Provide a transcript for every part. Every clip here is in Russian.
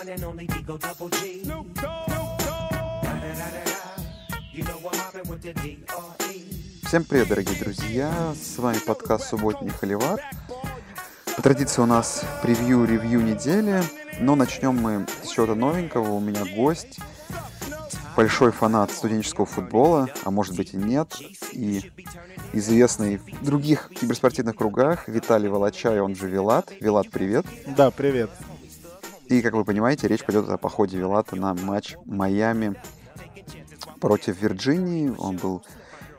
one and only Digo Double G. With the D.R.E. Всем привет, дорогие друзья! С вами подкаст «Субботний Холивар». По традиции у нас превью-ревью недели, но начнем мы с чего-то новенького. У меня гость, большой фанат студенческого футбола, а может быть и нет, и известный в других киберспортивных кругах Виталий Волочай, он же Вилат. Вилат, привет! Да, привет. И, как вы понимаете, речь пойдет о походе Вилата на матч Майами против Вирджинии. Он был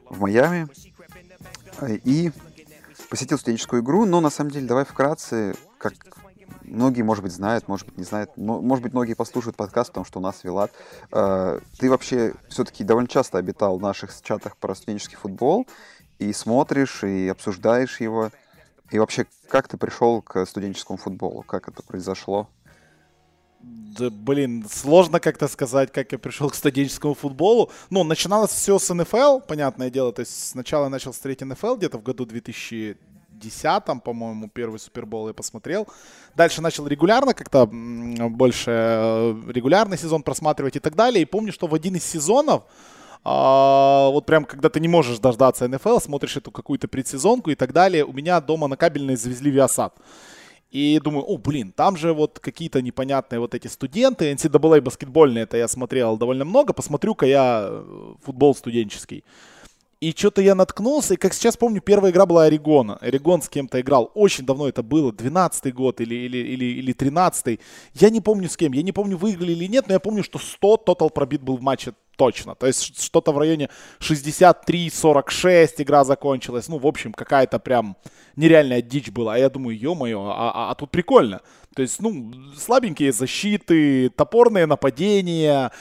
в Майами э, и посетил студенческую игру. Но, на самом деле, давай вкратце, как многие, может быть, знают, может быть, не знают, но, может быть, многие послушают подкаст, потому что у нас Вилат. Э, ты вообще все-таки довольно часто обитал в наших чатах про студенческий футбол и смотришь, и обсуждаешь его. И вообще, как ты пришел к студенческому футболу? Как это произошло? Да, блин, сложно как-то сказать, как я пришел к студенческому футболу. Ну, начиналось все с НФЛ, понятное дело. То есть сначала я начал смотреть НФЛ где-то в году 2010, по-моему, первый Супербол я посмотрел. Дальше начал регулярно как-то больше э, регулярный сезон просматривать и так далее. И помню, что в один из сезонов а, вот прям когда ты не можешь дождаться НФЛ, смотришь эту какую-то предсезонку и так далее. У меня дома на кабельной завезли Виасад. И думаю, о, блин, там же вот какие-то непонятные вот эти студенты, NCAA баскетбольные, это я смотрел довольно много, посмотрю-ка я э, футбол студенческий. И что-то я наткнулся, и как сейчас помню, первая игра была Орегона. Орегон с кем-то играл. Очень давно это было, 12-й год или, или, или, или 13-й. Я не помню с кем, я не помню, выиграли или нет, но я помню, что 100 тотал пробит был в матче точно. То есть что-то в районе 63-46 игра закончилась. Ну, в общем, какая-то прям нереальная дичь была. А я думаю, ё-моё, а, а, а тут прикольно. То есть, ну, слабенькие защиты, топорные нападения.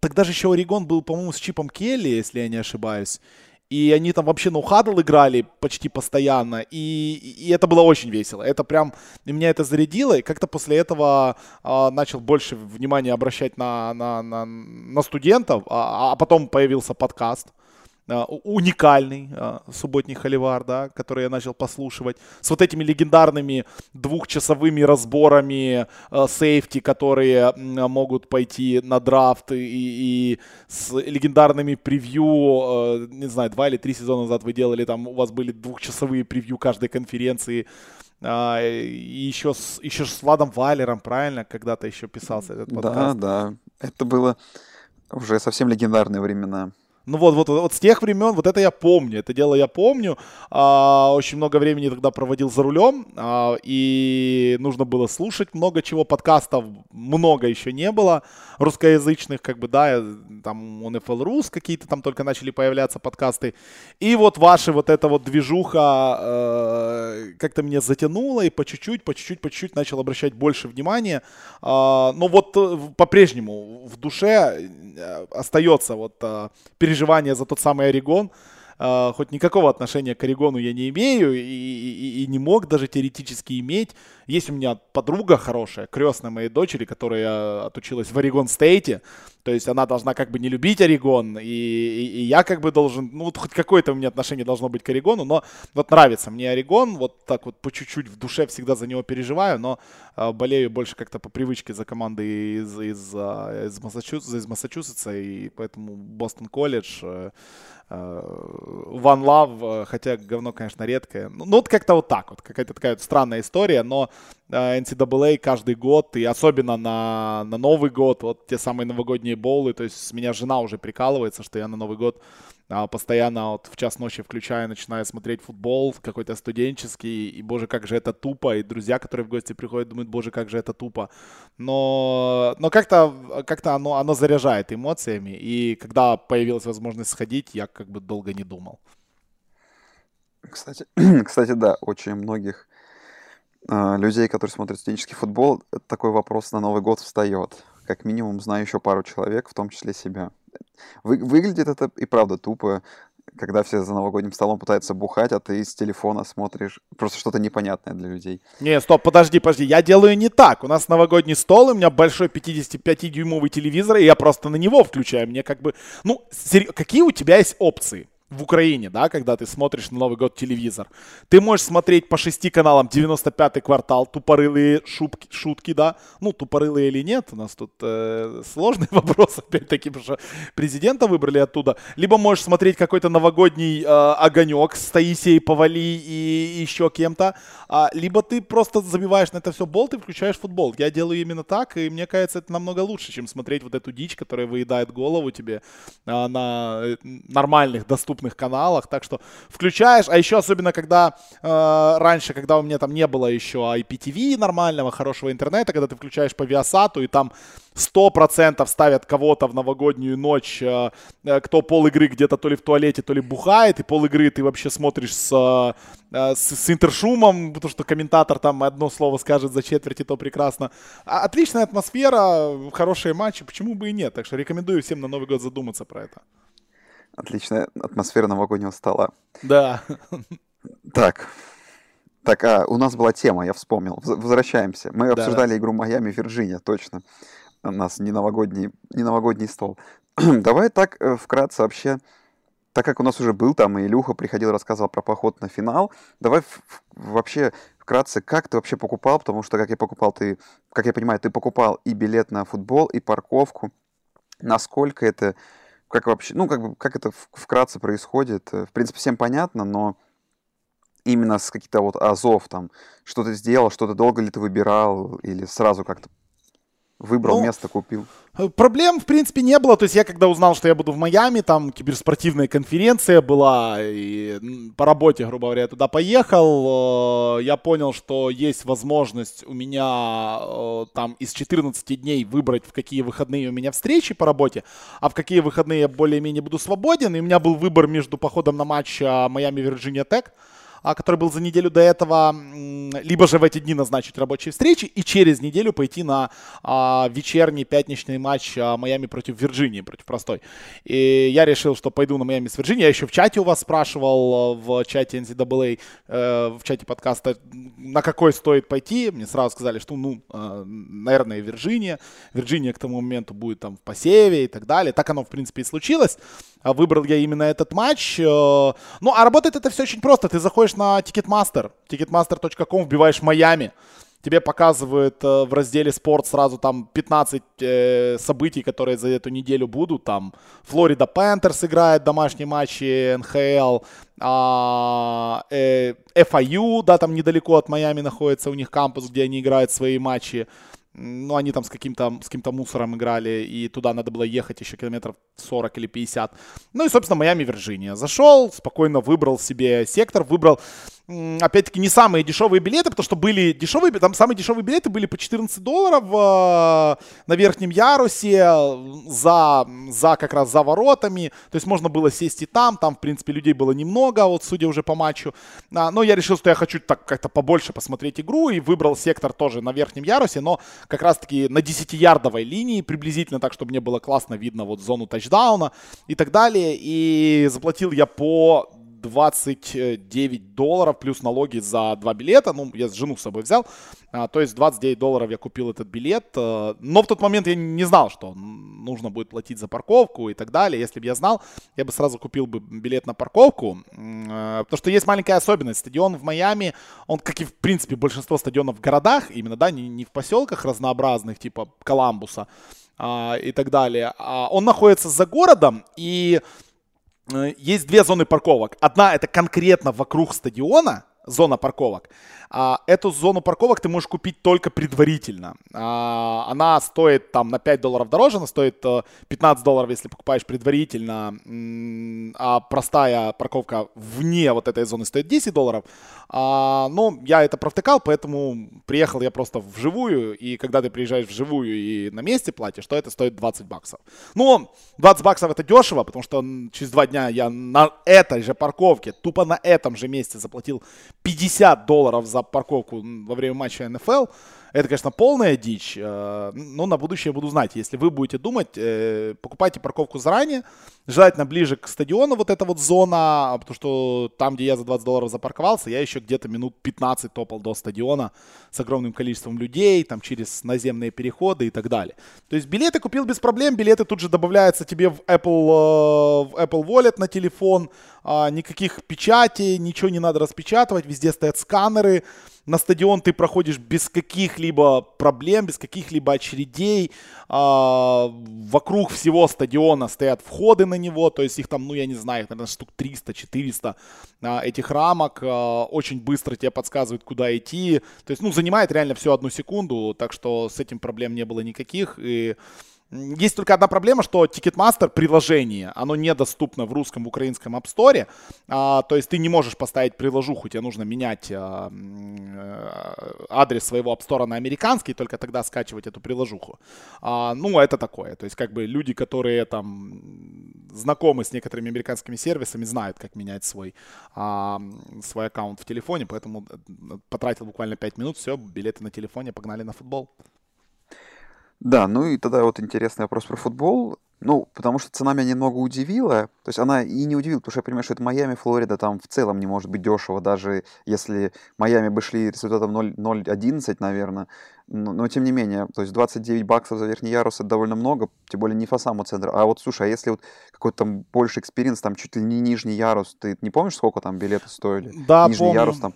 Тогда же еще Орегон был, по-моему, с Чипом Келли, если я не ошибаюсь. И они там вообще ну хадл играли почти постоянно. И, и это было очень весело. Это прям... И меня это зарядило. И как-то после этого а, начал больше внимания обращать на, на, на, на студентов. А, а потом появился подкаст. А, уникальный а, субботний холивар, да, который я начал послушивать, с вот этими легендарными двухчасовыми разборами а, сейфти, которые могут пойти на драфт, и, и с легендарными превью, не знаю, два или три сезона назад вы делали, там у вас были двухчасовые превью каждой конференции, и еще с, еще с Владом Валером, правильно, когда-то еще писался этот подкаст? Да, да, это было уже совсем легендарные времена. Ну вот, вот, вот с тех времен, вот это я помню, это дело я помню. А, очень много времени тогда проводил за рулем, а, и нужно было слушать много чего, подкастов много еще не было, русскоязычных, как бы, да, там NFL Rus какие-то там только начали появляться подкасты. И вот ваши вот эта вот движуха э, как-то меня затянула, и по чуть-чуть, по чуть-чуть, по чуть-чуть начал обращать больше внимания. А, но вот э, по-прежнему в душе э, остается вот э, переживание за тот самый Орегон. Uh, хоть никакого отношения к Орегону я не имею и, и, и не мог даже теоретически иметь. Есть у меня подруга хорошая, крестная моей дочери, которая отучилась в Орегон Стейте. То есть она должна как бы не любить Орегон, и, и, и я как бы должен, ну вот хоть какое-то у меня отношение должно быть к Орегону, но вот нравится мне Орегон, вот так вот по чуть-чуть в душе всегда за него переживаю, но э, болею больше как-то по привычке за команды из, из, э, из, Массачусетса, из Массачусетса, и поэтому Бостон колледж, э, One Love, хотя говно, конечно, редкое. Ну, ну вот как-то вот так вот, какая-то такая вот странная история, но NCAA каждый год, и особенно на, на Новый год, вот те самые новогодние боулы, то есть с меня жена уже прикалывается, что я на Новый год а, постоянно вот в час ночи включаю, начинаю смотреть футбол какой-то студенческий, и, боже, как же это тупо, и друзья, которые в гости приходят, думают, боже, как же это тупо. Но, но как-то как оно, оно заряжает эмоциями, и когда появилась возможность сходить, я как бы долго не думал. Кстати, кстати да, очень многих а, людей, которые смотрят студенческий футбол, такой вопрос на Новый год встает. Как минимум знаю еще пару человек, в том числе себя. Вы, выглядит это и правда тупо, когда все за новогодним столом пытаются бухать, а ты с телефона смотришь просто что-то непонятное для людей. Не, стоп, подожди, подожди, я делаю не так. У нас новогодний стол, у меня большой 55-дюймовый телевизор, и я просто на него включаю. Мне как бы, ну, сер... какие у тебя есть опции? В Украине, да, когда ты смотришь на Новый год телевизор. Ты можешь смотреть по шести каналам 95-й квартал, тупорылые шутки, шутки, да. Ну, тупорылые или нет, у нас тут э, сложный вопрос, опять-таки, потому что президента выбрали оттуда. Либо можешь смотреть какой-то новогодний э, огонек с Таисией Повали и еще кем-то. А, либо ты просто забиваешь на это все болт и включаешь футбол. Я делаю именно так, и мне кажется, это намного лучше, чем смотреть вот эту дичь, которая выедает голову тебе э, на нормальных, доступных доступных каналах. Так что включаешь, а еще особенно когда э, раньше, когда у меня там не было еще IPTV нормального, хорошего интернета, когда ты включаешь по Viasat, и там 100% ставят кого-то в новогоднюю ночь, э, э, кто пол игры где-то то ли в туалете, то ли бухает, и пол игры ты вообще смотришь с, э, с, с интершумом, потому что комментатор там одно слово скажет за четверть, и то прекрасно. А, отличная атмосфера, хорошие матчи, почему бы и нет. Так что рекомендую всем на Новый год задуматься про это. Отличная атмосфера новогоднего стола. Да. Так. Так, а, у нас была тема, я вспомнил. Возвращаемся. Мы да. обсуждали игру Майами Вирджиния, точно. У нас не новогодний, не новогодний стол. Давай так э, вкратце вообще, так как у нас уже был там, и Илюха приходил, рассказывал про поход на финал, давай вообще вкратце, как ты вообще покупал, потому что, как я покупал, ты, как я понимаю, ты покупал и билет на футбол, и парковку. Насколько это как вообще, ну, как бы, как это вкратце происходит, э, в принципе, всем понятно, но именно с каких-то вот азов, там, что ты сделал, что ты долго ли ты выбирал, или сразу как-то Выбрал ну, место, купил. Э, проблем, в принципе, не было. То есть я, когда узнал, что я буду в Майами, там киберспортивная конференция была, и по работе, грубо говоря, я туда поехал. Э, я понял, что есть возможность у меня э, там из 14 дней выбрать, в какие выходные у меня встречи по работе, а в какие выходные я более-менее буду свободен. И у меня был выбор между походом на матч Майами-Вирджиния Тек, а, который был за неделю до этого, либо же в эти дни назначить рабочие встречи и через неделю пойти на а, вечерний пятничный матч а, Майами против Вирджинии, против простой. И я решил, что пойду на Майами с Вирджинией. Я еще в чате у вас спрашивал, в чате NCAA, э, в чате подкаста, на какой стоит пойти. Мне сразу сказали, что, ну, наверное, Вирджиния. Вирджиния к тому моменту будет там в посеве и так далее. Так оно, в принципе, и случилось. А выбрал я именно этот матч. Э, ну, а работает это все очень просто. Ты заходишь на Ticketmaster, ticketmaster.com, вбиваешь Майами. Тебе показывают э, в разделе спорт сразу там 15 э, событий, которые за эту неделю будут. Там Флорида Пентерс играет домашние матчи НХЛ. А, э, FIU, да, там недалеко от Майами находится у них кампус, где они играют свои матчи ну, они там с каким-то с каким-то мусором играли, и туда надо было ехать еще километров 40 или 50. Ну и, собственно, Майами, Вирджиния. Зашел, спокойно выбрал себе сектор, выбрал опять-таки, не самые дешевые билеты, потому что были дешевые, там самые дешевые билеты были по 14 долларов э, на верхнем ярусе, за, за как раз за воротами, то есть можно было сесть и там, там, в принципе, людей было немного, вот судя уже по матчу, а, но я решил, что я хочу так как-то побольше посмотреть игру и выбрал сектор тоже на верхнем ярусе, но как раз-таки на 10-ярдовой линии, приблизительно так, чтобы мне было классно видно вот зону тачдауна и так далее, и заплатил я по 29 долларов плюс налоги за два билета. Ну, я жену с собой взял. А, то есть 29 долларов я купил этот билет. А, но в тот момент я не знал, что нужно будет платить за парковку и так далее. Если бы я знал, я бы сразу купил бы билет на парковку. А, потому что есть маленькая особенность. Стадион в Майами, он, как и в принципе большинство стадионов в городах, именно, да, не, не в поселках разнообразных, типа Коламбуса а, и так далее. А он находится за городом, и Э, есть две зоны парковок. Одна это конкретно вокруг стадиона, зона парковок. А, эту зону парковок ты можешь купить только предварительно. А, она стоит там на 5 долларов дороже, она стоит 15 э, долларов, если покупаешь предварительно, а простая парковка вне вот этой зоны стоит 10 долларов. А, ну, я это провтыкал, поэтому приехал я просто вживую, и когда ты приезжаешь вживую и на месте платишь, то это стоит 20 баксов. Ну, 20 баксов это дешево, потому что через два дня я на этой же парковке, тупо на этом же месте заплатил 50 долларов за парковку во время матча НФЛ. Это, конечно, полная дичь, э, но на будущее буду знать. Если вы будете думать, э, покупайте парковку заранее, желательно ближе к стадиону вот эта вот зона, потому что там, где я за 20 долларов запарковался, я еще где-то минут 15 топал до стадиона с огромным количеством людей, там через наземные переходы и так далее. То есть билеты купил без проблем, билеты тут же добавляются тебе в Apple, в Apple Wallet на телефон, а, никаких печатей, ничего не надо распечатывать, везде стоят сканеры, на стадион ты проходишь без каких-либо проблем, без каких-либо очередей. А, вокруг всего стадиона стоят входы на него, то есть их там, ну я не знаю, их, наверное, штук 300-400 а, этих рамок. А, очень быстро тебе подсказывают, куда идти. То есть, ну, занимает реально всю одну секунду, так что с этим проблем не было никаких. И есть только одна проблема, что Ticketmaster приложение, оно недоступно в русском, в украинском App Store. А, то есть ты не можешь поставить приложуху, тебе нужно менять а, э, адрес своего App Store на американский, только тогда скачивать эту приложуху. А, ну, это такое. То есть как бы люди, которые там знакомы с некоторыми американскими сервисами, знают, как менять свой, а, свой аккаунт в телефоне, поэтому э, потратил буквально 5 минут, все, билеты на телефоне, погнали на футбол. Да, ну и тогда вот интересный вопрос про футбол. Ну, потому что цена меня немного удивила. То есть она и не удивила, потому что я понимаю, что это Майами, Флорида, там в целом не может быть дешево, даже если Майами бы шли результатом 0.11, наверное. Но, но тем не менее, то есть 29 баксов за верхний ярус это довольно много, тем более не по самому центру. А вот, слушай, а если вот какой-то там больше experience, там чуть ли не нижний ярус, ты не помнишь, сколько там билеты стоили? Да, Нижний помню. ярус там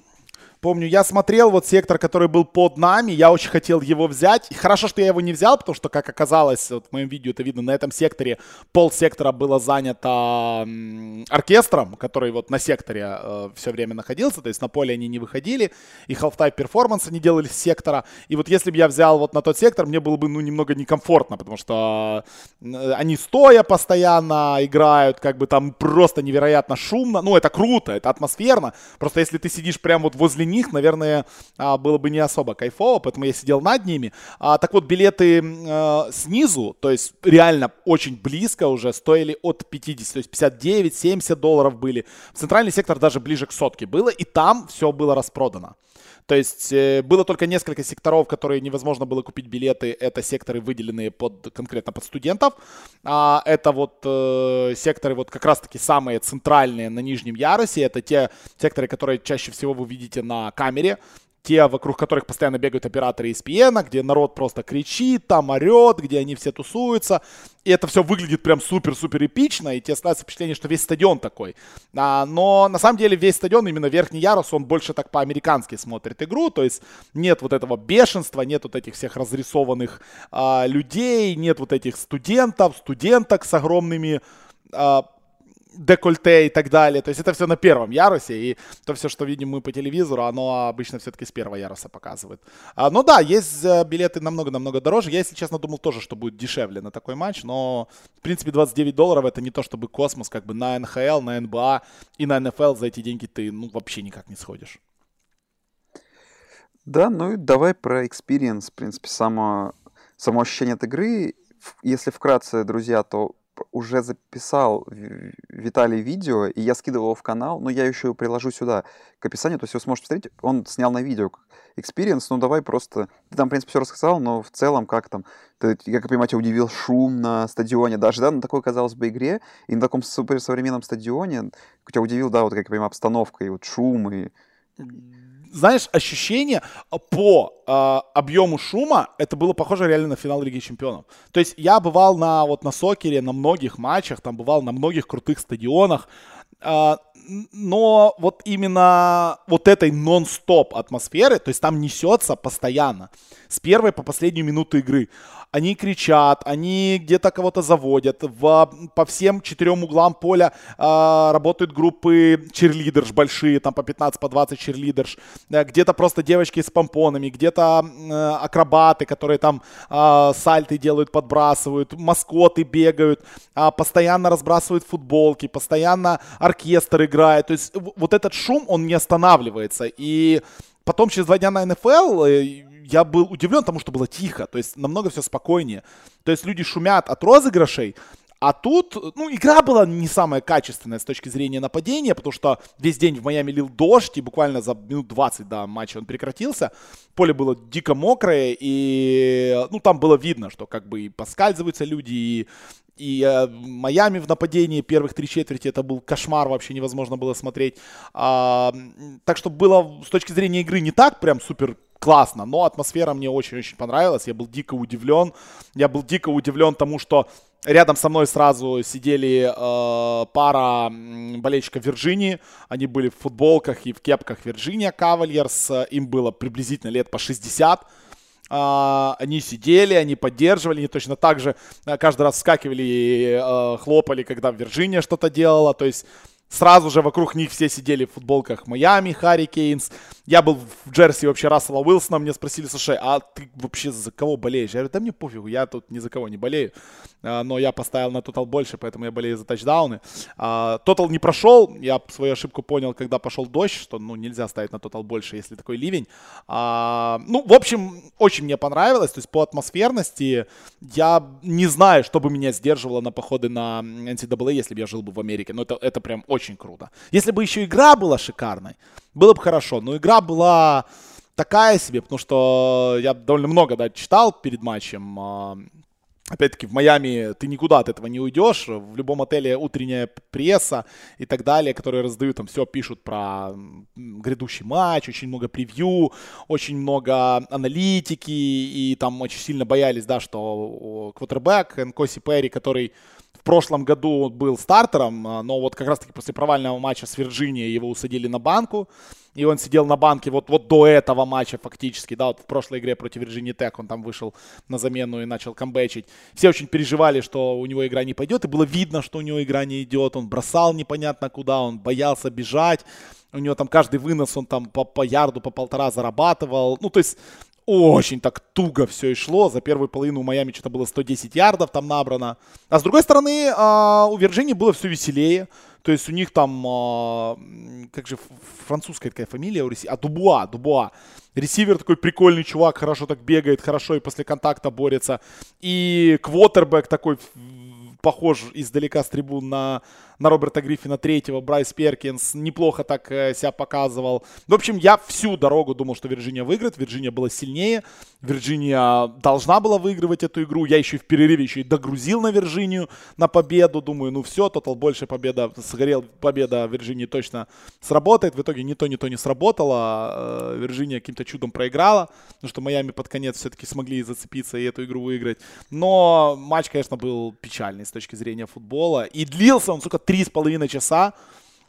Помню, я смотрел вот сектор, который был под нами, я очень хотел его взять. И хорошо, что я его не взял, потому что, как оказалось, вот в моем видео это видно, на этом секторе пол сектора было занято оркестром, который вот на секторе э, все время находился, то есть на поле они не выходили, и half-time перформанс они делали с сектора. И вот если бы я взял вот на тот сектор, мне было бы, ну, немного некомфортно, потому что э, они стоя постоянно играют, как бы там просто невероятно шумно. Ну, это круто, это атмосферно. Просто если ты сидишь прямо вот возле них, наверное, а, было бы не особо кайфово, поэтому я сидел над ними. А, так вот, билеты э, снизу, то есть реально очень близко уже, стоили от 50, то есть 59-70 долларов были. В центральный сектор даже ближе к сотке было, и там все было распродано. То есть э, было только несколько секторов, которые невозможно было купить билеты. Это секторы, выделенные под, конкретно под студентов. А, это вот э, секторы вот как раз-таки самые центральные на нижнем ярусе. Это те секторы, которые чаще всего вы видите на камере те, вокруг которых постоянно бегают операторы ESPN, где народ просто кричит, там орет, где они все тусуются. И это все выглядит прям супер-супер эпично, и тебе складывается впечатление, что весь стадион такой. А, но на самом деле весь стадион, именно верхний ярус, он больше так по-американски смотрит игру, то есть нет вот этого бешенства, нет вот этих всех разрисованных а, людей, нет вот этих студентов, студенток с огромными а, декольте и так далее. То есть это все на первом ярусе, и то все, что видим мы по телевизору, оно обычно все-таки с первого яруса показывает. А, ну да, есть э, билеты намного-намного дороже. Я, если честно, думал тоже, что будет дешевле на такой матч, но, в принципе, 29 долларов это не то, чтобы космос, как бы на НХЛ, на НБА и на НФЛ за эти деньги ты, ну, вообще никак не сходишь. Да, ну и давай про experience, в принципе, само, само ощущение от игры. Если вкратце, друзья, то уже записал Виталий видео, и я скидывал его в канал, но я еще приложу сюда к описанию, то есть вы сможете посмотреть, он снял на видео experience, ну давай просто, ты там, в принципе, все рассказал, но в целом как там, ты, как я понимаю, тебя удивил шум на стадионе, даже, да, на такой, казалось бы, игре, и на таком суперсовременном стадионе, тебя удивил, да, вот, как я понимаю, обстановка, и вот шум, и знаешь, ощущение по э, объему шума, это было похоже реально на финал Лиги Чемпионов. То есть я бывал на, вот на Сокере, на многих матчах, там бывал на многих крутых стадионах, э, но вот именно вот этой нон-стоп атмосферы, то есть там несется постоянно, с первой по последнюю минуту игры они кричат, они где-то кого-то заводят. В, по всем четырем углам поля э, работают группы черлидерш большие, там по 15, по 20 черлидерш. Э, где-то просто девочки с помпонами, где-то э, акробаты, которые там э, сальты делают, подбрасывают, маскоты бегают, э, постоянно разбрасывают футболки, постоянно оркестр играет. То есть вот этот шум, он не останавливается. И потом через два дня на НФЛ я был удивлен тому, что было тихо, то есть намного все спокойнее. То есть люди шумят от розыгрышей, А тут, ну, игра была не самая качественная с точки зрения нападения, потому что весь день в Майами лил дождь, и буквально за минут 20 до матча он прекратился. Поле было дико мокрое, и, ну, там было видно, что как бы и поскальзываются люди, и, и э, Майами в нападении первых три четверти это был кошмар, вообще невозможно было смотреть. А, так что было с точки зрения игры не так прям супер классно, но атмосфера мне очень-очень понравилась, я был дико удивлен. Я был дико удивлен тому, что Рядом со мной сразу сидели э, пара болельщиков Вирджинии. Они были в футболках и в кепках Вирджиния Кавальерс. Им было приблизительно лет по 60. Uh, они сидели, они поддерживали, они точно так же uh, каждый раз вскакивали и uh, хлопали, когда Вирджиния что-то делала. То есть Сразу же вокруг них все сидели в футболках Майами, Харри Кейнс. Я был в джерси вообще Рассела Уилсона. Мне спросили, слушай, а ты вообще за кого болеешь? Я говорю, да мне пофигу, я тут ни за кого не болею. А, но я поставил на тотал больше, поэтому я болею за тачдауны. Тотал не прошел. Я свою ошибку понял, когда пошел дождь, что ну, нельзя ставить на тотал больше, если такой ливень. А, ну, в общем, очень мне понравилось. То есть по атмосферности я не знаю, что бы меня сдерживало на походы на NCAA, если бы я жил бы в Америке. Но это, это прям очень очень круто. Если бы еще игра была шикарной, было бы хорошо. Но игра была такая себе, потому что я довольно много да, читал перед матчем. А, опять-таки, в Майами ты никуда от этого не уйдешь. В любом отеле утренняя пресса и так далее, которые раздают, там все пишут про грядущий матч, очень много превью, очень много аналитики, и там очень сильно боялись, да, что квотербек Нкоси Перри, который в прошлом году был стартером, а, но вот как раз-таки после провального матча с Вирджинией его усадили на банку, и он сидел на банке вот, вот до этого матча фактически, да, вот в прошлой игре против Вирджинии Тек он там вышел на замену и начал камбэчить. Все очень переживали, что у него игра не пойдет, и было видно, что у него игра не идет, он бросал непонятно куда, он боялся бежать, у него там каждый вынос он там по, по ярду, по полтора зарабатывал. Ну, то есть очень так туго все и шло. За первую половину у Майами что-то было 110 ярдов там набрано. А с другой стороны, а, у Вирджинии было все веселее. То есть у них там, а, как же французская такая фамилия у ресивера? А, Дубуа, Дубуа. Ресивер такой прикольный чувак, хорошо так бегает, хорошо и после контакта борется. И квотербек такой похож издалека с трибун на на Роберта Гриффина третьего, Брайс Перкинс неплохо так э, себя показывал. В общем, я всю дорогу думал, что Вирджиния выиграет. Вирджиния была сильнее. Вирджиния должна была выигрывать эту игру. Я еще в перерыве еще и догрузил на Вирджинию на победу. Думаю, ну все, тотал больше победа, сгорел победа Вирджинии точно сработает. В итоге ни то, ни то не сработало. Э, Вирджиния каким-то чудом проиграла. Потому что Майами под конец все-таки смогли зацепиться и эту игру выиграть. Но матч, конечно, был печальный с точки зрения футбола. И длился он, сука, три с половиной часа.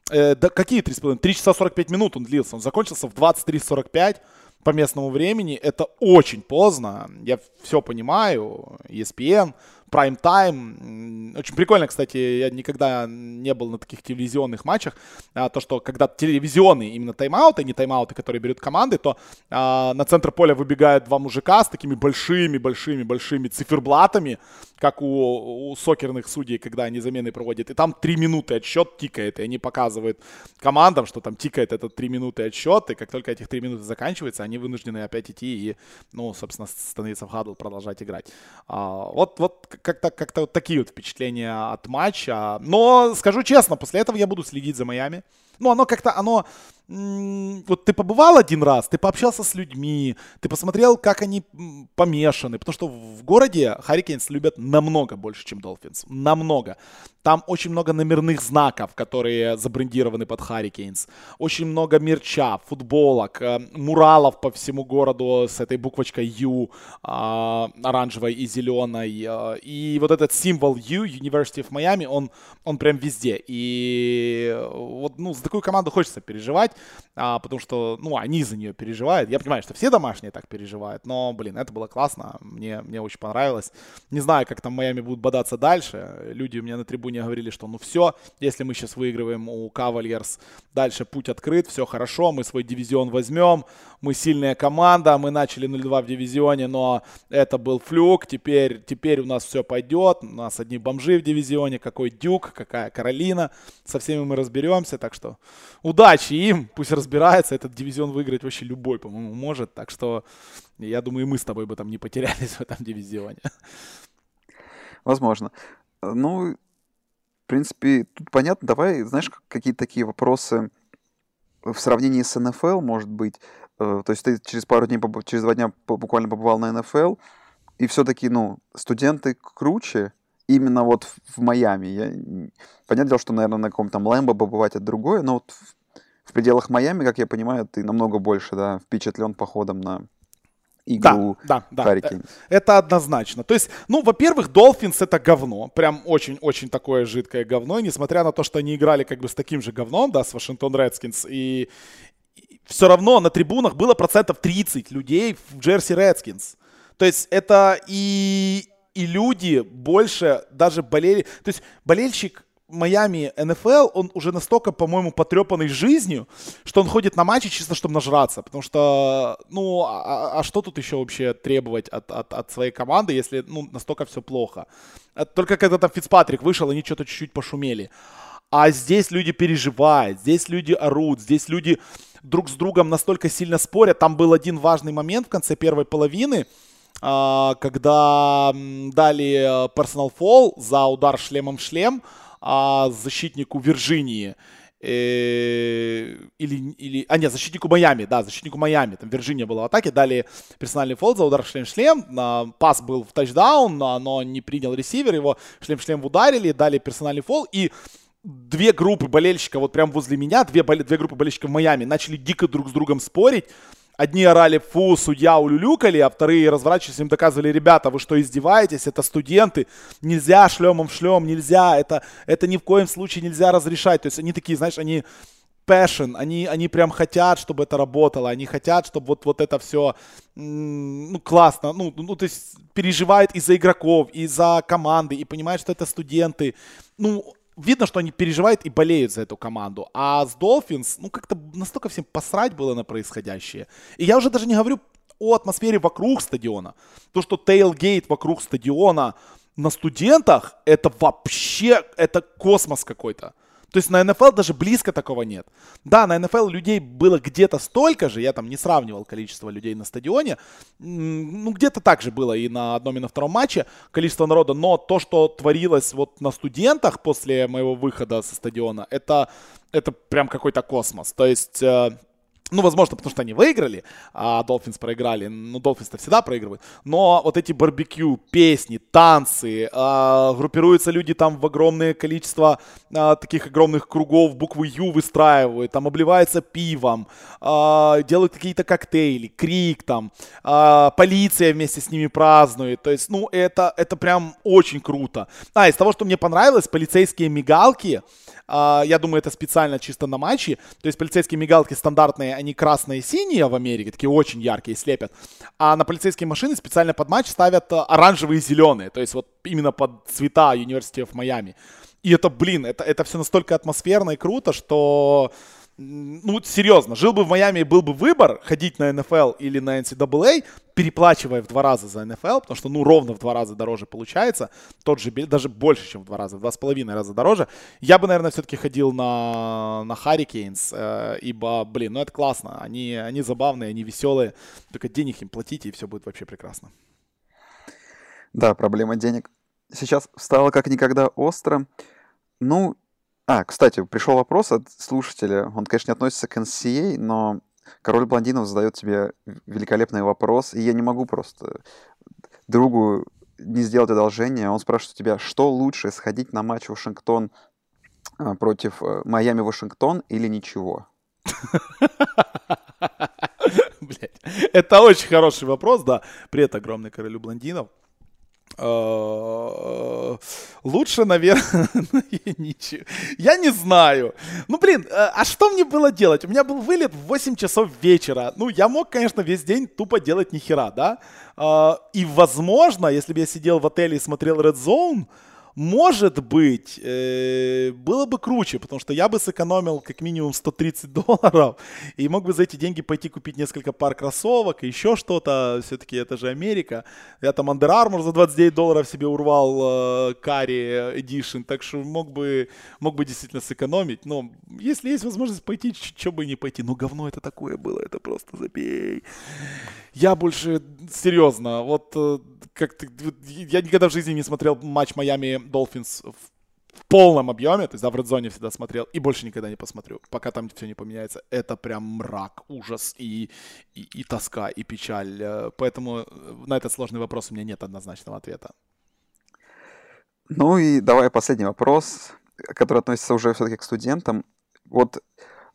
Э, да какие три с половиной? Три часа 45 минут он длился. Он закончился в 23.45 по местному времени. Это очень поздно. Я все понимаю. ESPN, Prime Time. Очень прикольно, кстати, я никогда не был на таких телевизионных матчах. А, то, что когда телевизионные именно тайм-ауты, не тайм-ауты, которые берут команды, то а, на центр поля выбегают два мужика с такими большими-большими-большими циферблатами, как у, у сокерных судей, когда они замены проводят. И там три минуты отсчет тикает, и они показывают командам, что там тикает этот три минуты отсчет, и как только этих три минуты заканчиваются, они вынуждены опять идти и, ну, собственно, становиться в хадл, продолжать играть. А, вот, вот как-то как вот такие вот впечатления от матча. Но скажу честно, после этого я буду следить за Майами. Ну, оно как-то, оно вот ты побывал один раз, ты пообщался с людьми, ты посмотрел, как они помешаны, потому что в городе Харрикейнс любят намного больше, чем Долфинс, намного. Там очень много номерных знаков, которые забрендированы под Харрикейнс, очень много мерча, футболок, э, муралов по всему городу с этой буквочкой U, а, оранжевой и зеленой, э, и вот этот символ U, University of Miami, он, он прям везде, и вот, ну, за такую команду хочется переживать, а, потому что, ну, они за нее переживают. Я понимаю, что все домашние так переживают, но, блин, это было классно, мне, мне очень понравилось. Не знаю, как там Майами будут бодаться дальше. Люди у меня на трибуне говорили, что ну все, если мы сейчас выигрываем у Кавальерс, дальше путь открыт, все хорошо, мы свой дивизион возьмем, мы сильная команда, мы начали 0-2 в дивизионе, но это был флюк, теперь, теперь у нас все пойдет, у нас одни бомжи в дивизионе, какой Дюк, какая Каролина, со всеми мы разберемся, так что удачи им, пусть разбирается, этот дивизион выиграть вообще любой, по-моему, может, так что я думаю, и мы с тобой бы там не потерялись в этом дивизионе. Возможно. Ну, в принципе, тут понятно. Давай, знаешь, какие-то такие вопросы в сравнении с НФЛ, может быть. Э, То есть ты через пару дней, через два дня буквально побывал на НФЛ, и все-таки, ну, студенты круче именно вот в, Майами. Я... Понятное дело, что, наверное, на каком-то там Лэмбо побывать это другое, но вот в, пределах Майами, как я понимаю, ты намного больше, да, впечатлен походом на игру Да, да, да. Hurricanes. Это однозначно. То есть, ну, во-первых, Dolphins это говно. Прям очень-очень такое жидкое говно. И несмотря на то, что они играли как бы с таким же говном, да, с Вашингтон Редскинс, и, все равно на трибунах было процентов 30 людей в Джерси Редскинс. То есть это и, и люди больше даже болели. То есть болельщик Майами НФЛ, он уже настолько, по-моему, потрепанный жизнью, что он ходит на матчи чисто, чтобы нажраться. Потому что, ну, а, а что тут еще вообще требовать от, от, от своей команды, если, ну, настолько все плохо? А Только когда там Фицпатрик вышел, они что-то чуть-чуть пошумели. А здесь люди переживают, здесь люди орут, здесь люди друг с другом настолько сильно спорят. Там был один важный момент в конце первой половины, а, когда дали персонал фол за удар шлемом в шлем а, защитнику Вирджинии. Э, или, или, а нет, защитнику Майами, да, защитнику Майами, там Вирджиния была в атаке, дали персональный фол за удар шлем-шлем, а, пас был в тачдаун, но не принял ресивер, его шлем-шлем ударили, дали персональный фол, и две группы болельщиков вот прям возле меня, две, две группы болельщиков в Майами начали дико друг с другом спорить. Одни орали «фу, судья улюлюкали», а вторые разворачивались, им доказывали, ребята, вы что, издеваетесь? Это студенты, нельзя шлемом в шлем, нельзя, это, это ни в коем случае нельзя разрешать. То есть они такие, знаешь, они passion, они, они прям хотят, чтобы это работало, они хотят, чтобы вот, вот это все, ну, классно, ну, ну, то есть переживают из-за игроков, из-за команды, и понимают, что это студенты, ну, видно, что они переживают и болеют за эту команду. А с Dolphins, ну, как-то настолько всем посрать было на происходящее. И я уже даже не говорю о атмосфере вокруг стадиона. То, что тейлгейт вокруг стадиона на студентах, это вообще, это космос какой-то. То есть на НФЛ даже близко такого нет. Да, на НФЛ людей было где-то столько же, я там не сравнивал количество людей на стадионе, ну где-то так же было и на одном, и на втором матче количество народа, но то, что творилось вот на студентах после моего выхода со стадиона, это, это прям какой-то космос. То есть... э, ну, возможно, потому что они выиграли, а Долфинс проиграли. Ну, Долфинс-то всегда проигрывают. Но вот эти барбекю, песни, танцы, а, группируются люди там в огромное количество а, таких огромных кругов, буквы Ю выстраивают, там обливаются пивом, а, делают какие-то коктейли, крик там, а, полиция вместе с ними празднует. То есть, ну, это, это прям очень круто. А, из того, что мне понравилось, полицейские мигалки, я думаю, это специально чисто на матче. То есть полицейские мигалки стандартные, они красные и синие в Америке, такие очень яркие, слепят. А на полицейские машины специально под матч ставят а, оранжевые и зеленые. То есть вот именно под цвета University of Miami. И это, блин, это, это все настолько атмосферно и круто, что ну, серьезно, жил бы в Майами был бы выбор ходить на НФЛ или на NCAA, переплачивая в два раза за НФЛ, потому что, ну, ровно в два раза дороже получается, тот же, даже больше, чем в два раза, в два с половиной раза дороже, я бы, наверное, все-таки ходил на, на Hurricanes, э, ибо, блин, ну, это классно, они, они забавные, они веселые, только денег им платите, и все будет вообще прекрасно. Да, проблема денег сейчас стала как никогда остро. Ну, а, кстати, пришел вопрос от слушателя. Он, конечно, не относится к NCA, но король блондинов задает тебе великолепный вопрос, и я не могу просто другу не сделать одолжение. Он спрашивает у тебя, что лучше, сходить на матч Вашингтон а, против э, Майами-Вашингтон или ничего? Блять, это очень хороший вопрос, да. Привет огромный королю блондинов. Э, Лучше, наверное, ничего. Я не знаю. Ну, блин, э, а что мне было делать? У меня был вылет в 8 часов вечера. Ну, я мог, конечно, весь день тупо делать ни хера, да? Э, И, возможно, если бы я сидел в отеле и смотрел Red Zone, может быть, э, было бы круче, потому что я бы сэкономил как минимум 130 долларов и мог бы за эти деньги пойти купить несколько пар кроссовок и еще что-то. Все-таки это же Америка. Я там Under Armour за 29 долларов себе урвал э, Карри Edition, так что мог бы, мог бы действительно сэкономить. Но если есть возможность пойти, что бы и не пойти. Ну, говно это такое было, это просто забей. Я больше серьезно, вот э, как ты, вот я никогда в жизни не смотрел матч Майами Dolphins в в полном объеме, то есть, да, в редзоне всегда смотрел, и больше никогда не посмотрю, пока там все не поменяется. Это прям мрак, ужас и, и, и тоска, и печаль. Э, поэтому на этот сложный вопрос у меня нет однозначного ответа. Ну и давай последний вопрос, который относится уже все-таки к студентам. Вот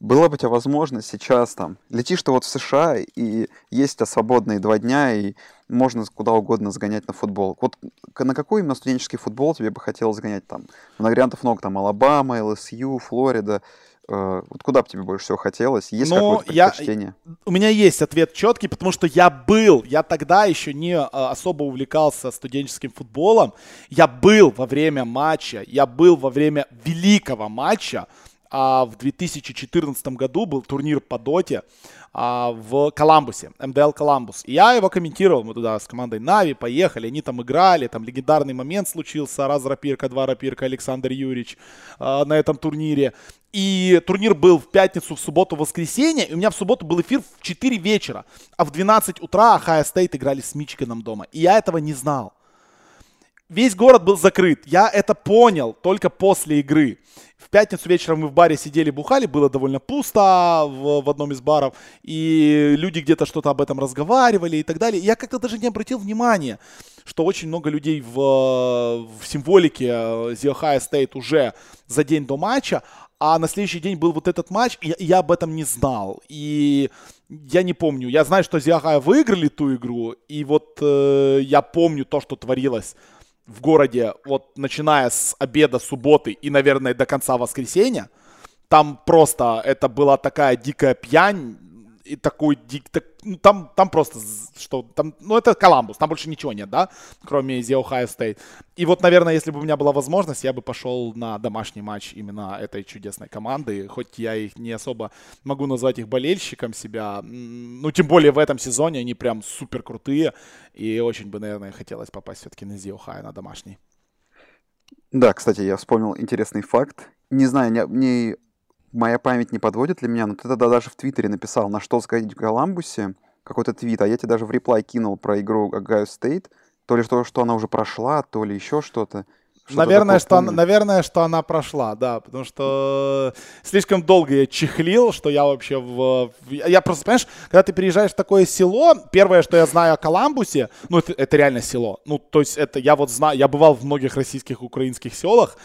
была бы у тебя возможность сейчас там, летишь ты вот в США, и есть у тебя свободные два дня, и можно куда угодно сгонять на футбол. Вот на какой именно студенческий футбол тебе бы хотелось сгонять там? На вариантов много, там Алабама, ЛСЮ, Флорида. Э, вот куда бы тебе больше всего хотелось? Есть Но какое-то предпочтение? Я, у меня есть ответ четкий, потому что я был, я тогда еще не а, особо увлекался студенческим футболом. Я был во время матча, я был во время великого матча а в 2014 году был турнир по доте а, в Коламбусе, МДЛ Коламбус. И я его комментировал, мы туда с командой Нави поехали, они там играли, там легендарный момент случился, раз рапирка, два рапирка, Александр Юрьевич а, на этом турнире. И турнир был в пятницу, в субботу, в воскресенье. И у меня в субботу был эфир в 4 вечера. А в 12 утра Ахая Стейт играли с Мичиганом дома. И я этого не знал. Весь город был закрыт. Я это понял только после игры. Пятницу вечером мы в баре сидели, бухали, было довольно пусто в, в одном из баров, и люди где-то что-то об этом разговаривали и так далее. я как-то даже не обратил внимания, что очень много людей в, в символике The Ohio State уже за день до матча, а на следующий день был вот этот матч, и я об этом не знал. И я не помню. Я знаю, что Зиахая выиграли ту игру, и вот э, я помню то, что творилось в городе, вот начиная с обеда субботы и, наверное, до конца воскресенья, там просто это была такая дикая пьянь, и такой дик, так, ну, там, там просто, что, там, ну, это Коламбус, там больше ничего нет, да, кроме The Ohio State. И вот, наверное, если бы у меня была возможность, я бы пошел на домашний матч именно этой чудесной команды, хоть я их не особо могу назвать их болельщиком себя, ну, тем более в этом сезоне они прям супер крутые, и очень бы, наверное, хотелось попасть все-таки на The Ohio, на домашний. Да, кстати, я вспомнил интересный факт. Не знаю, не, не моя память не подводит ли меня, но ты тогда даже в Твиттере написал, на что сказать в Коламбусе, какой-то твит, а я тебе даже в реплай кинул про игру Агаю Стейт, то ли то, что она уже прошла, то ли еще что-то. Что наверное, что она, наверное, что она прошла, да, потому что слишком долго я чехлил, что я вообще в... Я просто, понимаешь, когда ты приезжаешь в такое село, первое, что я знаю о Коламбусе, ну, это, это реально село. Ну, то есть это, я вот знаю, я бывал в многих российских, украинских селах,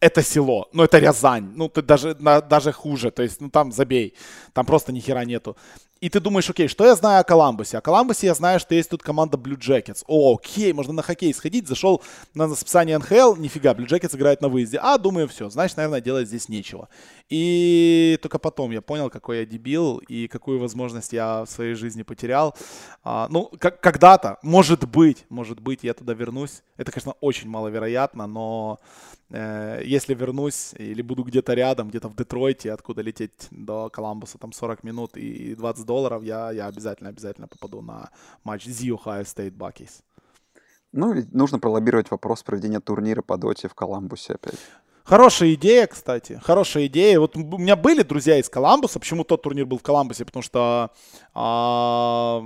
это село, ну, это Рязань, ну, ты даже, на, даже хуже, то есть, ну, там забей, там просто ни хера нету. И ты думаешь, окей, что я знаю о Коламбусе? О Коламбусе я знаю, что есть тут команда Blue Jackets. О, окей, можно на хоккей сходить. Зашел на расписание НХЛ, нифига, Blue Jackets играет на выезде. А, думаю, все, значит, наверное, делать здесь нечего. И только потом я понял, какой я дебил и какую возможность я в своей жизни потерял. А, ну, как, когда-то, может быть, может быть, я туда вернусь. Это, конечно, очень маловероятно, но Э, если вернусь или буду где-то рядом, где-то в Детройте, откуда лететь до Коламбуса, там 40 минут и 20 долларов, я, я обязательно, обязательно попаду на матч The Ohio State Buckies. Ну, нужно пролоббировать вопрос проведения турнира по доте в Коламбусе опять. Хорошая идея, кстати. Хорошая идея. Вот у меня были друзья из Коламбуса. Почему тот турнир был в Коламбусе? Потому что а,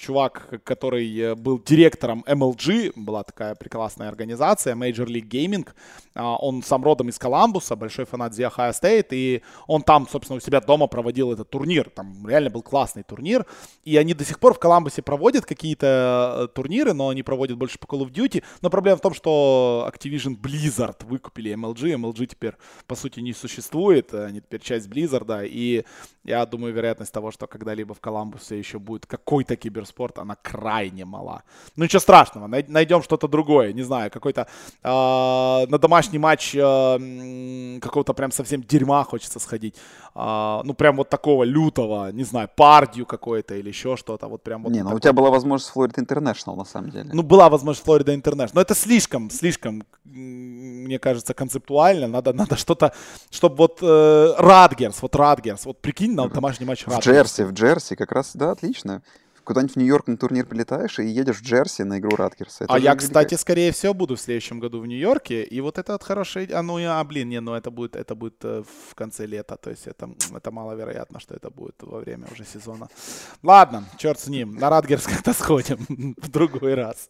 чувак, который был директором MLG, была такая прекрасная организация, Major League Gaming, а, он сам родом из Коламбуса, большой фанат The Ohio State, и он там, собственно, у себя дома проводил этот турнир. Там реально был классный турнир. И они до сих пор в Коламбусе проводят какие-то э, турниры, но они проводят больше по Call of Duty. Но проблема в том, что Activision Blizzard выкупили MLG. MLG теперь, по сути, не существует. Они теперь часть Blizzard. И я думаю, вероятность того, что когда-либо в Коламбусе еще будет какой-то киберспорт, она крайне мала. Ну ничего страшного, найдем что-то другое, не знаю, какой-то э, на домашний матч э, какого-то прям совсем дерьма хочется сходить. Э, ну прям вот такого лютого, не знаю, пардию какой-то или еще что-то. Вот прям вот не, ну у тебя была возможность Флорида Интернешнл на самом деле. Ну была возможность Флорида Интернешнл, но это слишком, слишком, мне кажется, концептуально. Надо, надо что-то, чтобы вот э, Радгерс, вот Радгерс, вот прикинь, на домашний матч В Джерси, в Джерси, как раз, да, отлично. Куда-нибудь в Нью-Йорк на турнир прилетаешь и едешь в Джерси на игру Радгерса. а я, кстати, скорее всего, буду в следующем году в Нью-Йорке. И вот это вот хорошее... А, ну, а, блин, не, ну это будет, это будет э, в конце лета. То есть это, это маловероятно, что это будет во время уже сезона. Ладно, черт с ним. На Радгерс как-то сходим в другой раз.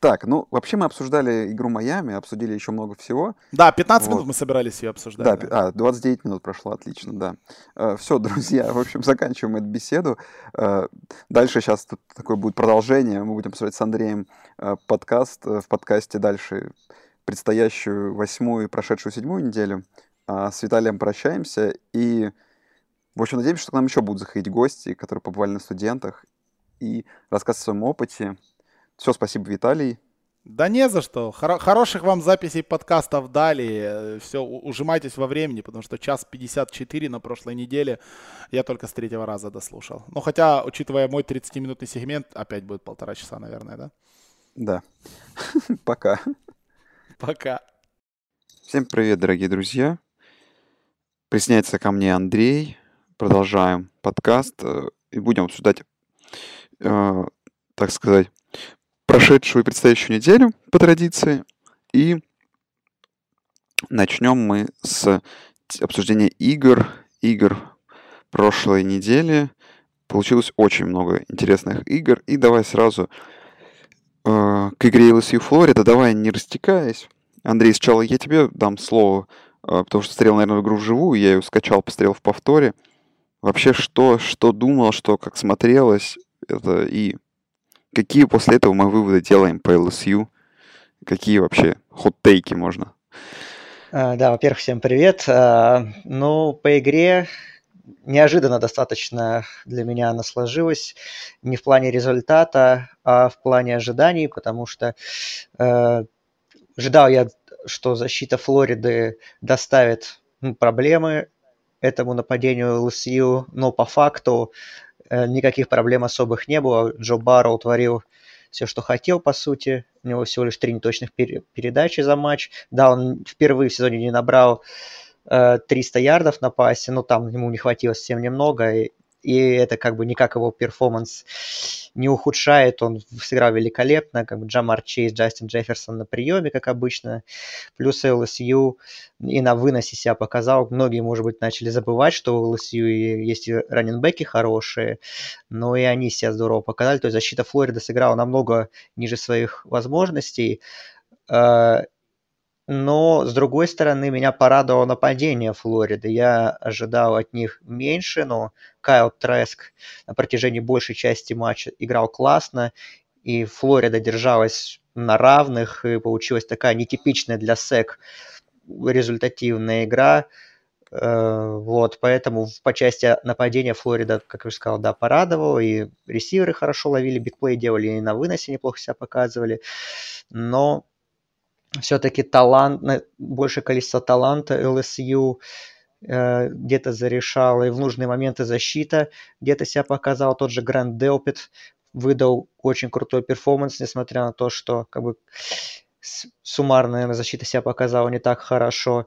Так, ну, вообще мы обсуждали игру Майами, обсудили еще много всего. Да, 15 Вот. минут мы собирались ее обсуждать. Да, да. а, 29 минут прошло, отлично, да. Все, друзья, в общем, заканчиваем эту беседу. Э, Дальше сейчас тут такое будет продолжение. Мы будем обсуждать с Андреем э, подкаст. э, В подкасте дальше предстоящую восьмую и прошедшую седьмую неделю. А С Виталием прощаемся. И, в общем, надеемся, что к нам еще будут заходить гости, которые побывали на студентах, и рассказывать о своем опыте. Все, спасибо, Виталий. Да не за что. Хоро- хороших вам записей подкастов дали. Все, ужимайтесь во времени, потому что час 54 на прошлой неделе я только с третьего раза дослушал. Ну, хотя, учитывая мой 30-минутный сегмент, опять будет полтора часа, наверное, да? Да. Пока. Пока. Всем привет, дорогие друзья. Присоединяется ко мне Андрей. Продолжаем подкаст э, и будем обсуждать, э, так сказать, прошедшую и предстоящую неделю по традиции. И начнем мы с обсуждения игр. Игр прошлой недели. Получилось очень много интересных игр. И давай сразу э, к игре LSU Флорида. Давай не растекаясь. Андрей, сначала я тебе дам слово, э, потому что смотрел, наверное, игру вживую, я ее скачал, посмотрел в повторе. Вообще, что, что думал, что как смотрелось, это и какие после этого мы выводы делаем по LSU, какие вообще хот-тейки можно. А, Да, во-первых, всем привет. А, Ну, по игре неожиданно достаточно для меня она сложилась. Не в плане результата, а в плане ожиданий, потому что э, ожидал я, что защита Флориды доставит ну, проблемы этому нападению LSU, но по факту никаких проблем особых не было. Джо Барроу творил все, что хотел, по сути. У него всего лишь три неточных пере- передачи за матч. Да, он впервые в сезоне не набрал э, 300 ярдов на пасе, но там ему не хватило совсем немного. И, и это как бы никак его перформанс не ухудшает. Он сыграл великолепно, как бы Джамар Чейз, Джастин Джефферсон на приеме, как обычно. Плюс LSU и на выносе себя показал. Многие, может быть, начали забывать, что у LSU есть и раненбеки хорошие, но и они себя здорово показали. То есть защита Флориды сыграла намного ниже своих возможностей. Э, Но, с другой стороны, меня порадовало нападение Флориды. Я ожидал от них меньше, но Кайл Треск на протяжении большей части матча играл классно, и Флорида держалась на равных, и получилась такая нетипичная для СЭК результативная игра. Э, Вот, поэтому по части нападения Флорида, как я уже сказал, да, порадовал, и ресиверы хорошо ловили, бигплей делали, и на выносе неплохо себя показывали, но все-таки талант, большее количество таланта LSU э, где-то зарешала, и в нужные моменты защита где-то себя показала. Тот же Гранд Делпит выдал очень крутой перформанс, несмотря на то, что как бы суммарно, наверное, защита себя показала не так хорошо.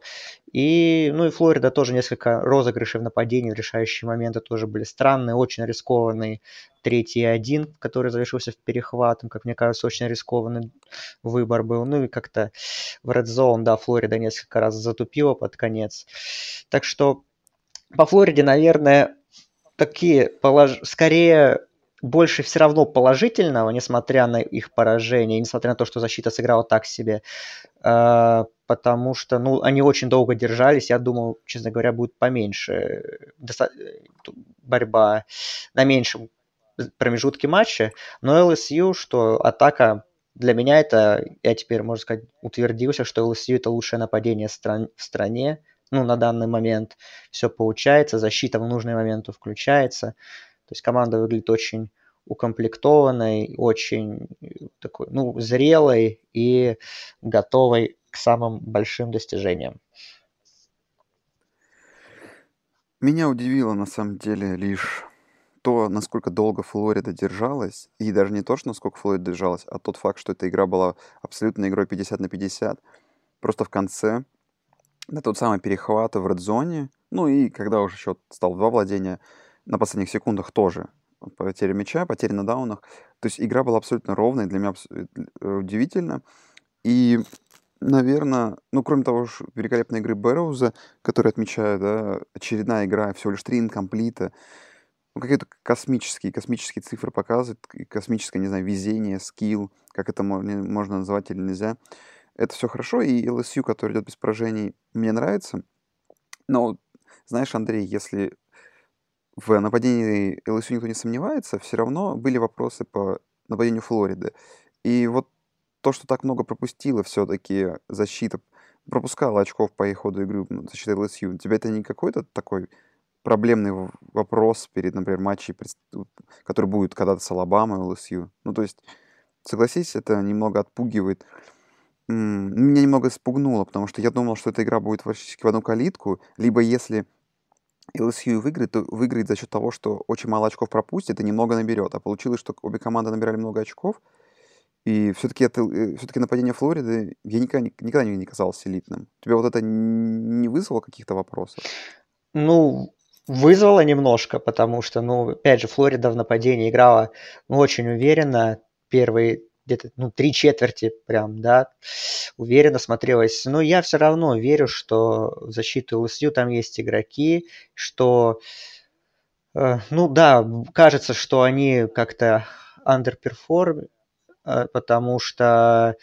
И, ну и Флорида тоже несколько розыгрышей в нападении, в решающие моменты тоже были странные, очень рискованный третий один, который завершился в перехватом, как мне кажется, очень рискованный выбор был. Ну и как-то в Red Zone, да, Флорида несколько раз затупила под конец. Так что по Флориде, наверное, такие полож... скорее больше все равно положительного, несмотря на их поражение, несмотря на то, что защита сыграла так себе, э, потому что, ну, они очень долго держались, я думал, честно говоря, будет поменьше э, э, борьба на меньшем промежутке матча, но LSU, что атака для меня это, я теперь, можно сказать, утвердился, что LSU это лучшее нападение стран- в стране, ну, на данный момент все получается, защита в нужные моменты включается, то есть команда выглядит очень укомплектованной, очень э, такой, ну, зрелой и готовой к самым большим достижениям. Меня удивило на самом деле лишь то, насколько долго Флорида держалась, и даже не то, что насколько Флорида держалась, а тот факт, что эта игра была абсолютно игрой 50 на 50. Просто в конце, на тот самый перехват в редзоне, ну и когда уже счет стал два владения, на последних секундах тоже потеря мяча, потери на даунах. То есть игра была абсолютно ровной, для меня абс- э, удивительно. И, наверное, ну, кроме того же великолепной игры Бэрроуза, который отмечаю, да, очередная игра, всего лишь три инкомплита, ну, какие-то космические, космические цифры показывает, космическое, не знаю, везение, скилл, как это можно, можно назвать или нельзя. Это все хорошо, и LSU, который идет без поражений, мне нравится. Но, знаешь, Андрей, если в нападении LSU никто не сомневается, все равно были вопросы по нападению Флориды. И вот то, что так много пропустила все-таки защита, пропускала очков по их ходу игры ну, защита LSU, тебя это не какой-то такой проблемный вопрос перед, например, матчем, который будет когда-то с Алабамой, LSU? Ну, то есть, согласись, это немного отпугивает. Меня немного испугнуло, потому что я думал, что эта игра будет фактически в одну калитку, либо если LSU выиграет, то выиграет за счет того, что очень мало очков пропустит и немного наберет. А получилось, что обе команды набирали много очков, и все-таки это, э, все-таки нападение Флориды я никогда, никогда не казалось элитным. Тебе вот это не вызвало каких-то вопросов? Ну, вызвало немножко, потому что, ну, опять же, Флорида в нападении играла ну, очень уверенно. Первые где-то ну, три четверти прям, да, уверенно смотрелась. Но я все равно верю, что в защиту ЛСЮ там есть игроки, что, э, ну да, кажется, что они как-то underperform, э, потому что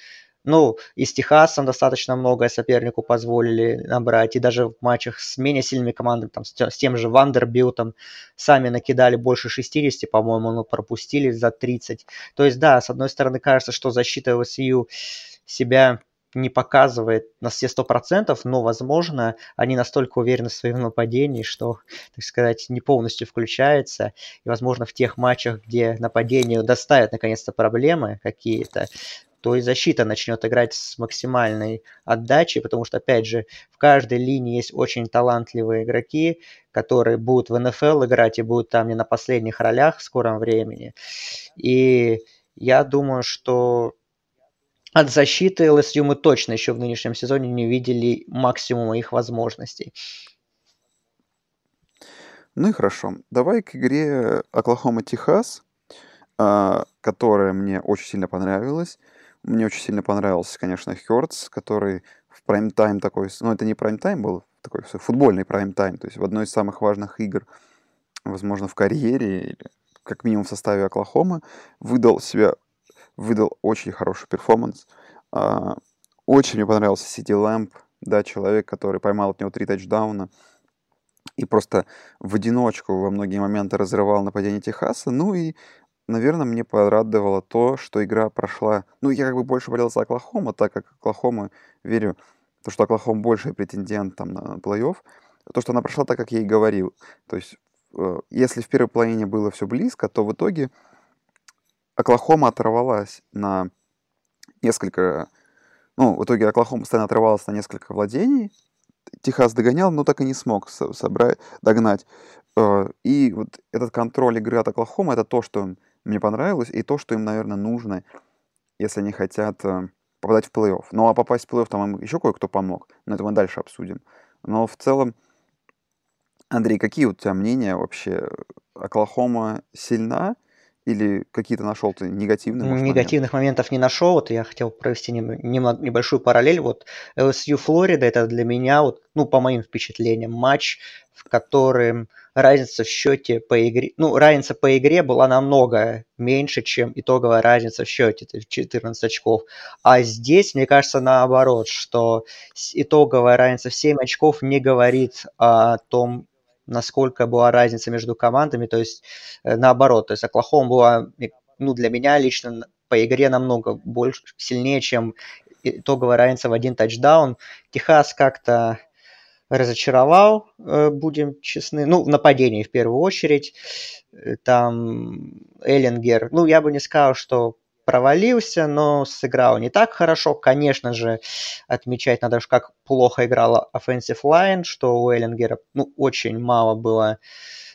ну, и с Техасом достаточно многое сопернику позволили набрать. И даже в матчах с менее сильными командами, там, с тем же Вандербилтом, сами накидали больше 60, по-моему, но пропустили за 30. То есть, да, с одной стороны, кажется, что защита ЛСЮ себя не показывает на все сто процентов, но, возможно, они настолько уверены в своем нападении, что, так сказать, не полностью включается. И, возможно, в тех матчах, где нападению доставят наконец-то проблемы какие-то, то и защита начнет играть с максимальной отдачей, потому что, опять же, в каждой линии есть очень талантливые игроки, которые будут в НФЛ играть и будут там не на последних ролях в скором времени. И я думаю, что от защиты LSU мы точно еще в нынешнем сезоне не видели максимума их возможностей. Ну и хорошо. Давай к игре Оклахома-Техас, а, которая мне очень сильно понравилась. Мне очень сильно понравился, конечно, Хёртс, который в прайм-тайм такой, ну это не прайм-тайм был, такой футбольный прайм-тайм, то есть в одной из самых важных игр, возможно, в карьере, или как минимум в составе Оклахомы, выдал себя, выдал очень хороший performance. А, очень мне понравился Сиди Лэмб, да, человек, который поймал от него три тачдауна и просто в одиночку во многие моменты разрывал нападение Техаса. Ну и наверное, мне порадовало то, что игра прошла... Ну, я как бы больше болел за Оклахома, так как Оклахома, верю, то, что Оклахома больше претендент там на плей-офф, то, что она прошла так, как я и говорил. То есть, э, если в первой половине было все близко, то в итоге Оклахома оторвалась на несколько... Ну, в итоге Оклахома постоянно отрывалась на несколько владений. Техас догонял, но так и не смог собрать, догнать. Э, и вот этот контроль игры от Оклахомы, это то, что мне понравилось, и то, что им, наверное, нужно, если они хотят э, попадать в плей-офф. Ну, а попасть в плей-офф там им еще кое-кто помог, но это мы дальше обсудим. Но в целом, Андрей, какие у тебя мнения вообще? Оклахома сильна или какие-то нашел ты негативные может, Негативных моментов? моментов не нашел. Вот я хотел провести небольшую параллель. Вот LSU Флорида это для меня, вот, ну, по моим впечатлениям, матч, в котором разница в счете по игре, ну, разница по игре была намного меньше, чем итоговая разница в счете, есть 14 очков. А здесь, мне кажется, наоборот, что итоговая разница в 7 очков не говорит о том, насколько была разница между командами, то есть э, наоборот, то есть Оклахома была, ну, для меня лично по игре намного больше, сильнее, чем итоговая разница в один тачдаун. Техас как-то разочаровал, э, будем честны. Ну, в нападении в первую очередь. Э, там Эллингер, ну, я бы не сказал, что провалился, но сыграл не так хорошо. Конечно же, отмечать надо, как плохо играла offensive line, что у Эллингера ну, очень мало было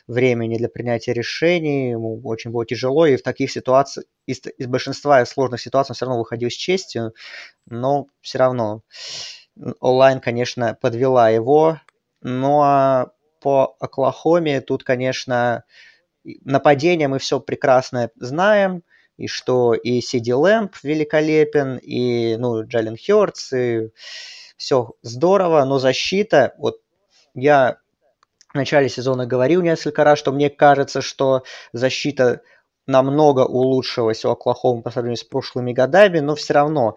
времени для принятия решений, ему очень было тяжело, и в таких ситуациях, из, из большинства сложных ситуаций он все равно выходил с честью, но все равно онлайн, конечно, подвела его. Ну а по Оклахоме тут, конечно, нападение мы все прекрасно знаем. И что и Сиди Лэмп великолепен, и ну, Джален Хёртс, и все здорово, но защита, вот я в начале сезона говорил несколько раз, что мне кажется, что защита намного улучшилась у Оклахомы по сравнению с прошлыми годами, но все равно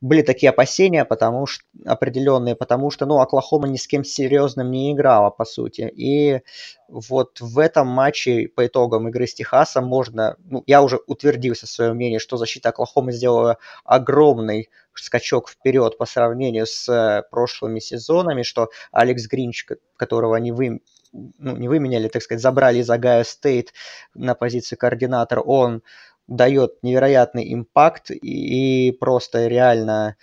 были такие опасения, потому что определенные, потому что, ну, Оклахома ни с кем серьезным не играла, по сути. И вот в этом матче по итогам игры с Техасом можно, ну, я уже утвердился в своем мнении, что защита Оклахомы сделала огромный скачок вперед по сравнению с э, прошлыми сезонами, что Алекс Гринч, которого они вы, ну, не выменяли, так сказать, забрали из Огайо Стейт на позицию координатора, он дает невероятный impact и, просто реально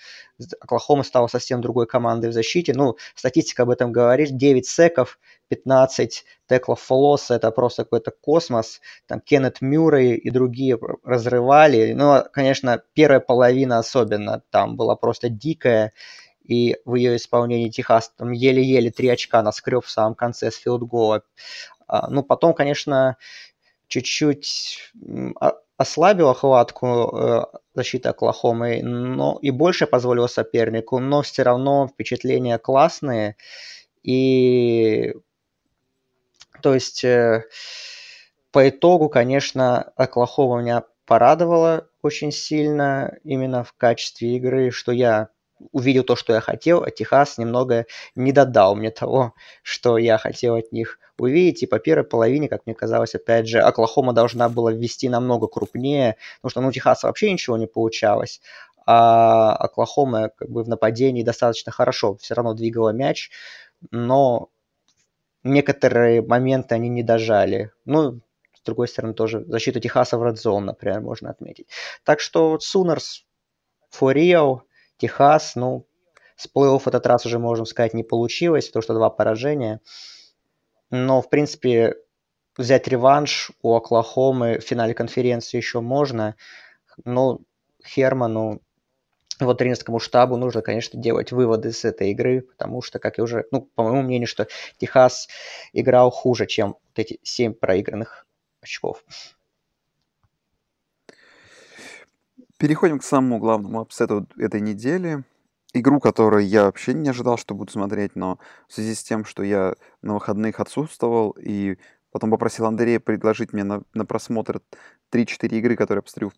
Оклахома стала совсем другой командой в защите. Ну, статистика об этом говорит. 9 sack ов, 15 tackle ов for loss, это просто какой-то космос. Там Кеннет Мюррей и другие разрывали. Ну, конечно, первая половина особенно там была просто дикая. И в ее исполнении Техас там еле-еле три очка наскреб в самом конце с филдгола. А, ну, потом, конечно, чуть-чуть а, ослабила хватку э, защиты Оклахомы, но и больше позволила сопернику, но все равно впечатления классные. И то есть э, по итогу, конечно, Оклахома меня порадовала очень сильно именно в качестве игры, что я увидел то, что я хотел, а Техас немного не додал мне того, что я хотел от них увидеть. И по первой половине, как мне казалось, опять же, Оклахома должна была ввести намного крупнее, потому что ну, у Техаса вообще ничего не получалось. А Оклахома как бы в нападении достаточно хорошо все равно двигала мяч, но некоторые моменты они не дожали. Ну, с другой стороны, тоже защиту Техаса в Zone, например, можно отметить. Так что for real – Техас, ну, с плей-офф этот раз уже, можно сказать, не получилось, потому что два поражения. Но, в принципе, взять реванш у Оклахомы в финале конференции еще можно. Но Херману, вот тренерскому штабу нужно, конечно, делать выводы с этой игры, потому что, как я уже, ну, по моему мнению, что Техас играл хуже, чем вот эти семь проигранных очков. Переходим к самому главному апсету этой недели. Игру, которую я вообще не ожидал, что буду смотреть, но в связи с тем, что я на выходных отсутствовал, и потом попросил Андрея предложить мне на, на просмотр 3-4 игры, которые я посмотрю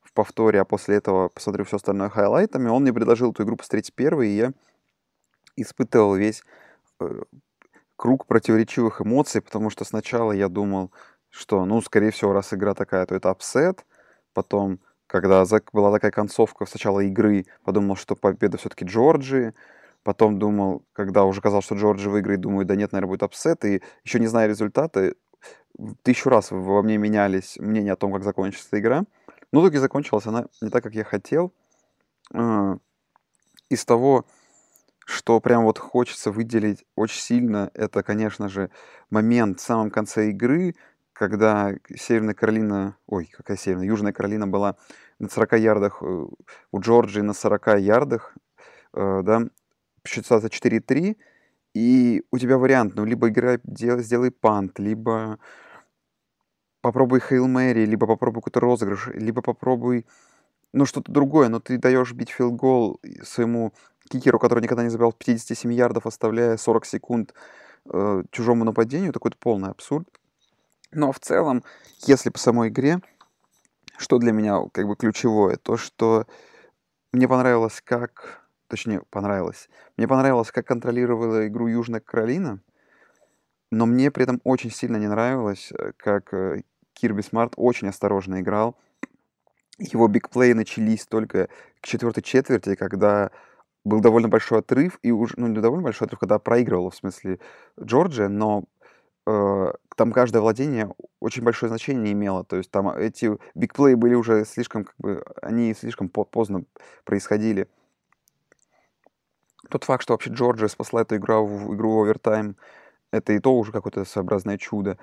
в, повторе, а после этого посмотрю все остальное хайлайтами, он мне предложил эту игру посмотреть первой, и я испытывал весь э, круг противоречивых эмоций, потому что сначала я думал, что, ну, скорее всего, раз игра такая, то это upset, потом когда была такая концовка сначала игры, подумал, что победа все-таки Джорджии, потом думал, когда уже казалось, что Джорджи выиграет, думаю, да нет, наверное, будет upset, и еще не зная результаты, тысячу раз во мне менялись мнения о том, как закончится игра. Но в итоге закончилась она не так, как я хотел. А, из того, что прям вот хочется выделить очень сильно, это, конечно же, момент в самом конце игры, когда Северная Каролина, ой, какая Северная, Южная Каролина была на 40 ярдах, э, у Джорджии на 40 ярдах, э, да, считается 4-3, и у тебя вариант, ну, либо играй, делай, сделай пант, либо попробуй Хейл Мэри, либо попробуй какой-то розыгрыш, либо попробуй, ну, что-то другое, но ты даешь бить филгол своему кикеру, который никогда не забивал 57 ярдов, оставляя 40 секунд э, чужому нападению, такой полный абсурд. Но в целом, если по самой игре, что для меня как бы ключевое, то что мне понравилось, как, точнее, понравилось, мне понравилось, как контролировала игру Южная Каролина, но мне при этом очень сильно не нравилось, э, как э, Кирби Смарт очень осторожно играл. Его бигплеи начались только к четвертой четверти, когда был довольно большой отрыв, и уже, ну, не довольно большой отрыв, когда проигрывала, в смысле, Джорджия, но там каждое владение очень большое значение имело. То есть там эти бигплеи были уже слишком, как бы, они слишком поздно происходили. Тот факт, что вообще Джорджия спасла эту игру в игру в овертайм, это и то уже какое-то своеобразное чудо.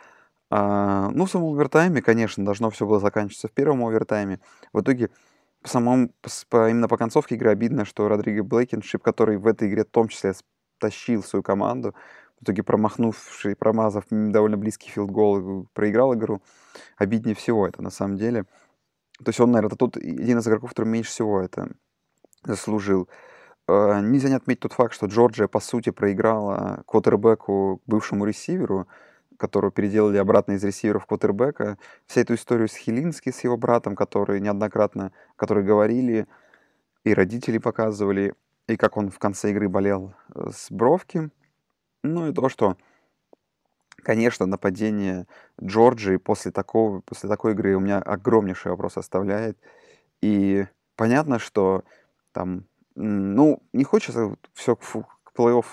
А, ну, в самом овертайме, конечно, должно все было заканчиваться в первом овертайме. В итоге, по самому, по, именно по концовке игры обидно, что Родриго Бланкеншип, который в этой игре в том числе тащил свою команду, в итоге промахнувший, промазав довольно близкий field goal, проиграл игру. Обиднее всего это на самом деле. То есть он, наверное, тот один из игроков, который меньше всего это заслужил. э, нельзя не отметить тот факт, что Джорджия, по сути, проиграла квотербеку, бывшему ресиверу, которого переделали обратно из ресивера в квотербека. Вся эту историю с Хилински, с его братом, который неоднократно, которые говорили, и родители показывали, и как он в конце игры болел э, с Бровки. Ну и то, что, конечно, нападение Джорджии после, такого, после такой игры у меня огромнейший вопрос оставляет. И понятно, что там, ну, не хочется все к плей-офф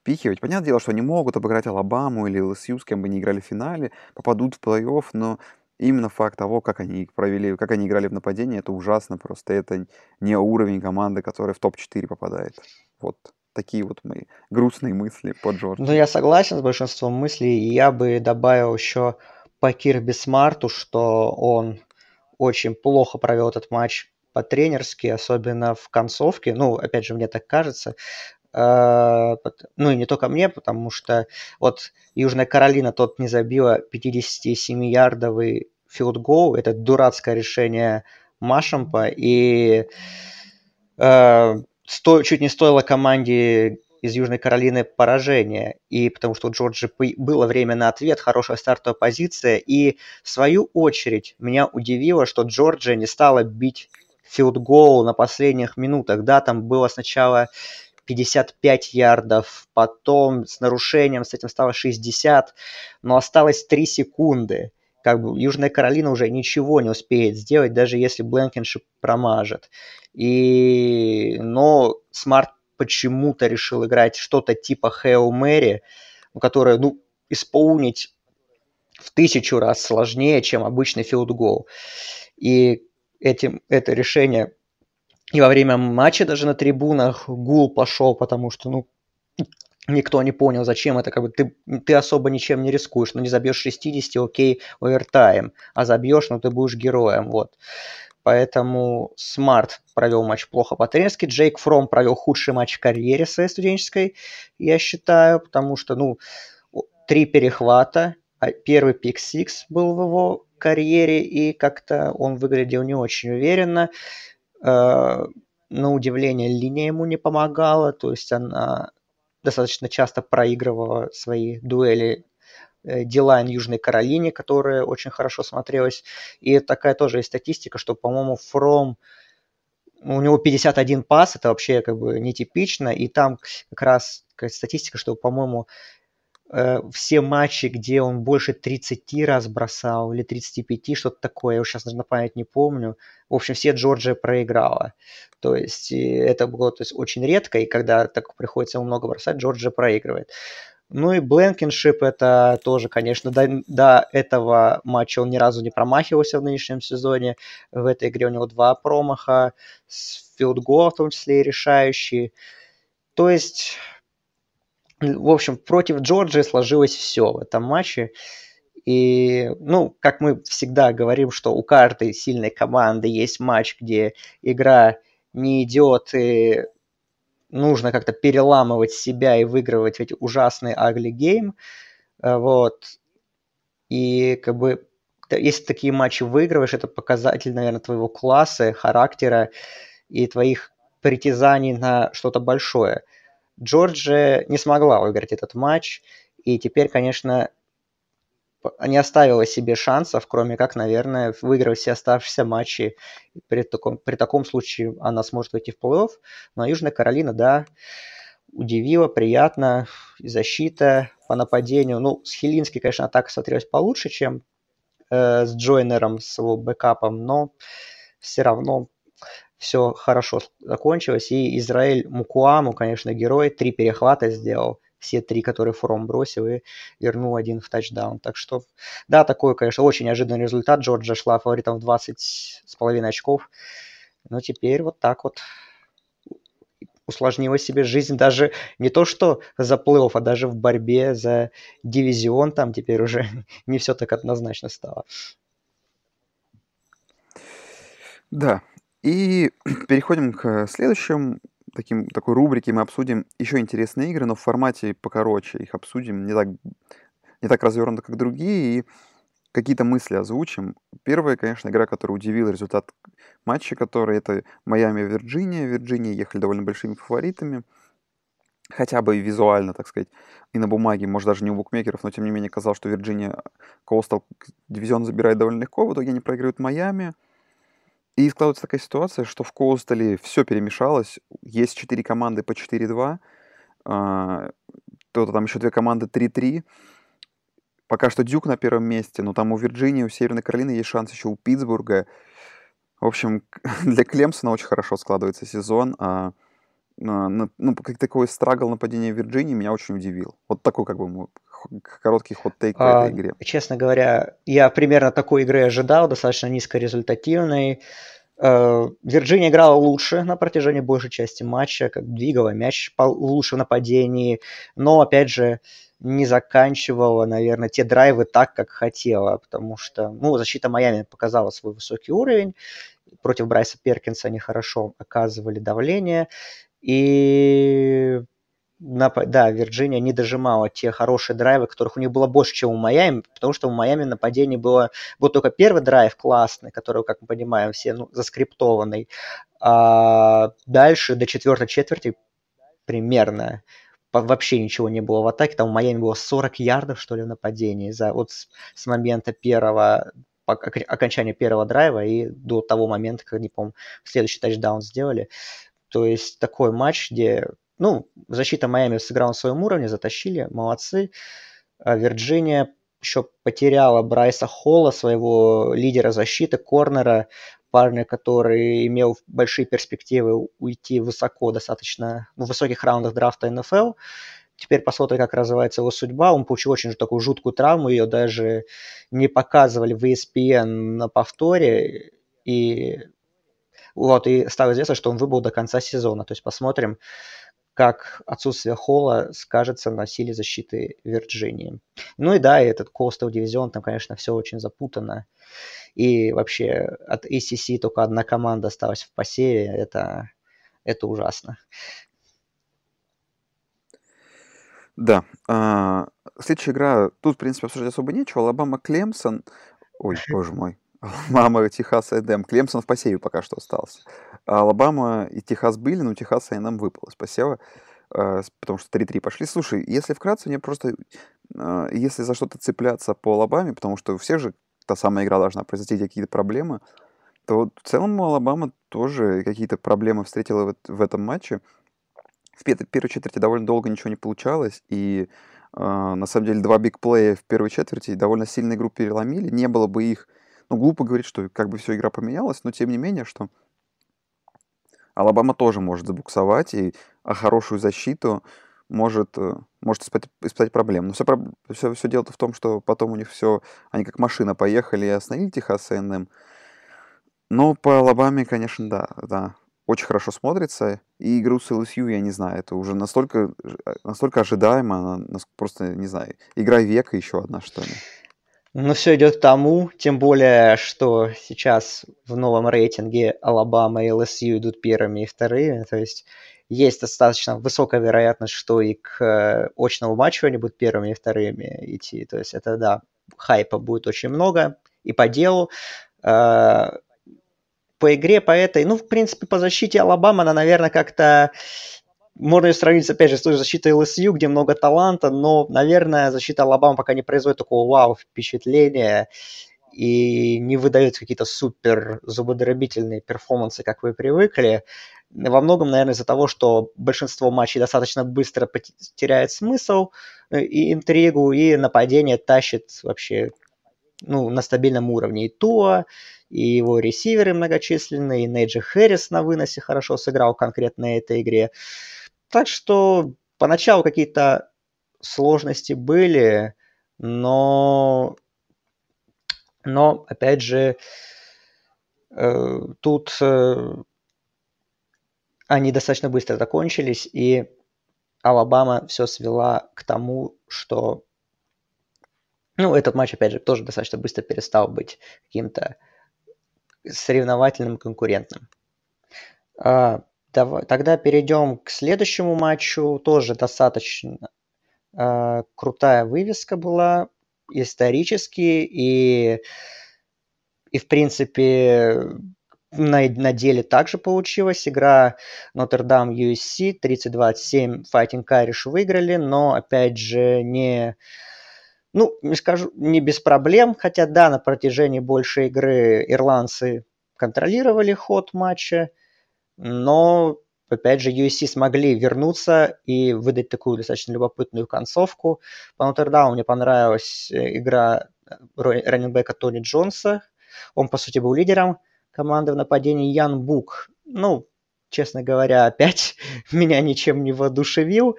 впихивать. Понятное дело, что они могут обыграть Алабаму или ЛСЮ, с кем бы ни играли в финале, попадут в плей-офф, но именно факт того, как они провели, как они играли в нападении, это ужасно просто. Это не уровень команды, которая в топ-4 попадает. Вот такие вот мои грустные мысли по Джорджу. Ну, я согласен с большинством мыслей. И я бы добавил еще по Кирби Смарту, что он очень плохо провел этот матч по-тренерски, особенно в концовке. Ну, опять же, мне так кажется. А, ну и не только мне, потому что вот Южная Каролина тот не забила 57-ярдовый field goal, это дурацкое решение Мушампа, и э, сто, чуть не стоило команде из Южной Каролины поражение, и потому что у Джорджи было время на ответ, хорошая стартовая позиция, и в свою очередь меня удивило, что Джорджия не стала бить field goal на последних минутах, да, там было сначала 55 ярдов, потом с нарушением с этим стало 60, но осталось 3 секунды. Как бы Южная Каролина уже ничего не успеет сделать, даже если Бланкеншип промажет. И... Но Смарт почему-то решил играть что-то типа Hail Mary, которое, ну, исполнить в тысячу раз сложнее, чем обычный goal. И этим, это решение и во время матча даже на трибунах гул пошел, потому что, ну, никто не понял, зачем это, как бы ты, ты особо ничем не рискуешь, ну не забьешь 60, окей, овертайм, а забьешь, ну ты будешь героем, вот. Поэтому Смарт провел матч плохо по-тренерски, Джейк Фром провел худший матч в карьере своей студенческой, я считаю, потому что, ну, три перехвата, а первый pick-six был в его карьере, и как-то он выглядел не очень уверенно. Э, на удивление, линия ему не помогала, то есть она достаточно часто проигрывала свои дуэли э, D-line Южной Каролине, которая очень хорошо смотрелась. И такая тоже есть статистика, что, по-моему, Фром у него 51 пас, это вообще как бы нетипично, и там как раз статистика, что, по-моему, все матчи, где он больше 30 раз бросал или 35, что-то такое, я сейчас на память не помню. В общем, все Джорджия проиграла. То есть это было то есть, очень редко, и когда так приходится много бросать, Джорджия проигрывает. Ну и Бленкиншип это тоже, конечно, до, до этого матча он ни разу не промахивался в нынешнем сезоне. В этой игре у него два промаха, с field goal в том числе и решающие. То есть в общем, против Джорджии сложилось все в этом матче. И, ну, как мы всегда говорим, что у каждой сильной команды есть матч, где игра не идет, и нужно как-то переламывать себя и выигрывать эти ужасные ugly game. Э, вот. И как бы если такие матчи выигрываешь, это показатель, наверное, твоего класса, характера и твоих притязаний на что-то большое. Джорджия не смогла выиграть этот матч, и теперь, конечно, не оставила себе шансов, кроме как, наверное, выиграть все оставшиеся матчи. При таком, при таком случае она сможет войти в плей-офф. Но Южная Каролина, да, удивила, приятно. Защита по нападению. Ну, с Хилински, конечно, атака смотрелась получше, чем э, с Джойнером, с его бэкапом, но все равно все хорошо закончилось. И Израиль Мукуаму, конечно, герой, три перехвата сделал, все три, которые Фром бросил, и вернул один в тачдаун. Так что, да, такой, конечно, очень неожиданный результат. Джорджия шла фаворитом в 20 с половиной очков. Но теперь вот так вот усложнила себе жизнь даже не то что за плей-офф, а даже в борьбе за дивизион там теперь уже не все так однозначно стало. Да, и переходим к следующим таким, такой рубрике. Мы обсудим еще интересные игры, но в формате покороче. Их обсудим не так, не так развернуто, как другие. И какие-то мысли озвучим. Первая, конечно, игра, которая удивила результат матча, который это Майами-Вирджиния. Вирджиния ехали довольно большими фаворитами. Хотя бы визуально, так сказать, и на бумаге, может, даже не у букмекеров, но тем не менее казалось, что Вирджиния Коустал дивизион забирает довольно легко. В итоге они проигрывают Майами. И складывается такая ситуация, что в Коустале все перемешалось. Есть четыре команды по 4-2. А, то там еще две команды 3-3. Пока что Дюк на первом месте, но там у Вирджинии, у Северной Каролины есть шанс еще у Питтсбурга. В общем, для Клемсона очень хорошо складывается сезон. А, ну, как такой страгл нападения Вирджинии меня очень удивил. Вот такой как бы короткий ход-тейк по а, этой игре. Честно говоря, я примерно такой игры ожидал, достаточно низкорезультативной. Э, Вирджиния играла лучше на протяжении большей части матча, как двигала мяч лучше в нападении, но, опять же, не заканчивала, наверное, те драйвы так, как хотела, потому что, ну, защита Майами показала свой высокий уровень, против Брайса Перкинса они хорошо оказывали давление, и да, Вирджиния не дожимала те хорошие драйвы, которых у них было больше, чем у Майами, потому что у Майами нападений было, был только первый драйв классный, который, как мы понимаем, все ну, заскриптованный, а дальше до четвертой четверти примерно вообще ничего не было в атаке, там у Майами было 40 ярдов, что ли, в нападении за, вот с, с момента первого окончания первого драйва и до того момента, когда, не помню, следующий тачдаун сделали. То есть такой матч, где ну, защита Майами сыграла на своем уровне, затащили, молодцы. А Вирджиния еще потеряла Брайса Холла, своего лидера защиты, корнера, парня, который имел большие перспективы уйти высоко, достаточно ну, в высоких раундах драфта НФЛ. Теперь посмотрим, как развивается его судьба. Он получил очень такую жуткую травму, ее даже не показывали в ESPN на повторе. И вот, и стало известно, что он выбыл до конца сезона. То есть посмотрим, как отсутствие Холла скажется на силе защиты Вирджинии. Ну и да, и этот Coastal дивизион, там, конечно, все очень запутано. И вообще от ACC только одна команда осталась в посеве. Это, это ужасно. Да. А, следующая игра, тут, в принципе, обсуждать особо нечего. Алабама Клемсон. Ой, боже мой. Алабама, Техас A&M. Клемсон в посеве пока что остался. Алабама и Техас были, но Техас A&M выпало с посева, э, потому что 3-3 пошли. Слушай, если вкратце, мне просто, э, если за что-то цепляться по Алабаме, потому что у всех же та самая игра должна произойти какие-то проблемы, то в целом Алабама тоже какие-то проблемы встретила в, в этом матче. В первой четверти довольно долго ничего не получалось, и э, на самом деле два бигплея в первой четверти довольно сильно игру переломили. Не было бы их ну, глупо говорить, что как бы все игра поменялась, но тем не менее, что Алабама тоже может забуксовать, и а хорошую защиту может, э, может испытать, испытать проблем. Но все, все, все дело-то в том, что потом у них все, они как машина поехали и остановили Техас A&M. Но по Алабаме, конечно, да, да, очень хорошо смотрится. И игру с LSU, я не знаю, это уже настолько, э, настолько ожидаемо, просто, не знаю, игра века еще одна, что ли. Ну, все идет к тому, тем более, что сейчас в новом рейтинге Алабама и ЛСЮ идут первыми и вторыми, то есть есть достаточно высокая вероятность, что и к э, очному матчу они будут первыми и вторыми идти. То есть это, да, хайпа будет очень много и по делу. Э, по игре, по этой, ну, в принципе, по защите Алабама она, наверное, как-то можно ее сравнить, опять же, с той защитой LSU, где много таланта, но, наверное, защита Алабама пока не производит такого вау впечатления и не выдает какие-то супер зубодробительные перформансы, как вы привыкли. Во многом, наверное, из-за того, что большинство матчей достаточно быстро теряет смысл э, и интригу, и нападение тащит вообще ну, на стабильном уровне. И Туа, и его ресиверы многочисленные, и Нейджи Хэррис на выносе хорошо сыграл конкретно этой игре. Так что поначалу какие-то сложности были, но, но опять же, э, тут э, они достаточно быстро закончились, и Алабама все свела к тому, что ну, этот матч, опять же, тоже достаточно быстро перестал быть каким-то соревновательным конкурентным. А, Давай, тогда перейдем к следующему матчу. Тоже достаточно э, крутая вывеска была. исторически, и, и в принципе, на, на деле также получилось. Игра Notre-Dame USC 32-7 Fighting Irish выиграли, но, опять же, не ну, не скажу, не без проблем, хотя да, на протяжении большей игры ирландцы контролировали ход матча, но, опять же, USC смогли вернуться и выдать такую достаточно любопытную концовку. По Нотр-Дау мне понравилась э, игра э, раненбека Тони Джонса. Он, по сути, был лидером команды в нападении Ян Бук. Ну, честно говоря, опять меня ничем не воодушевил,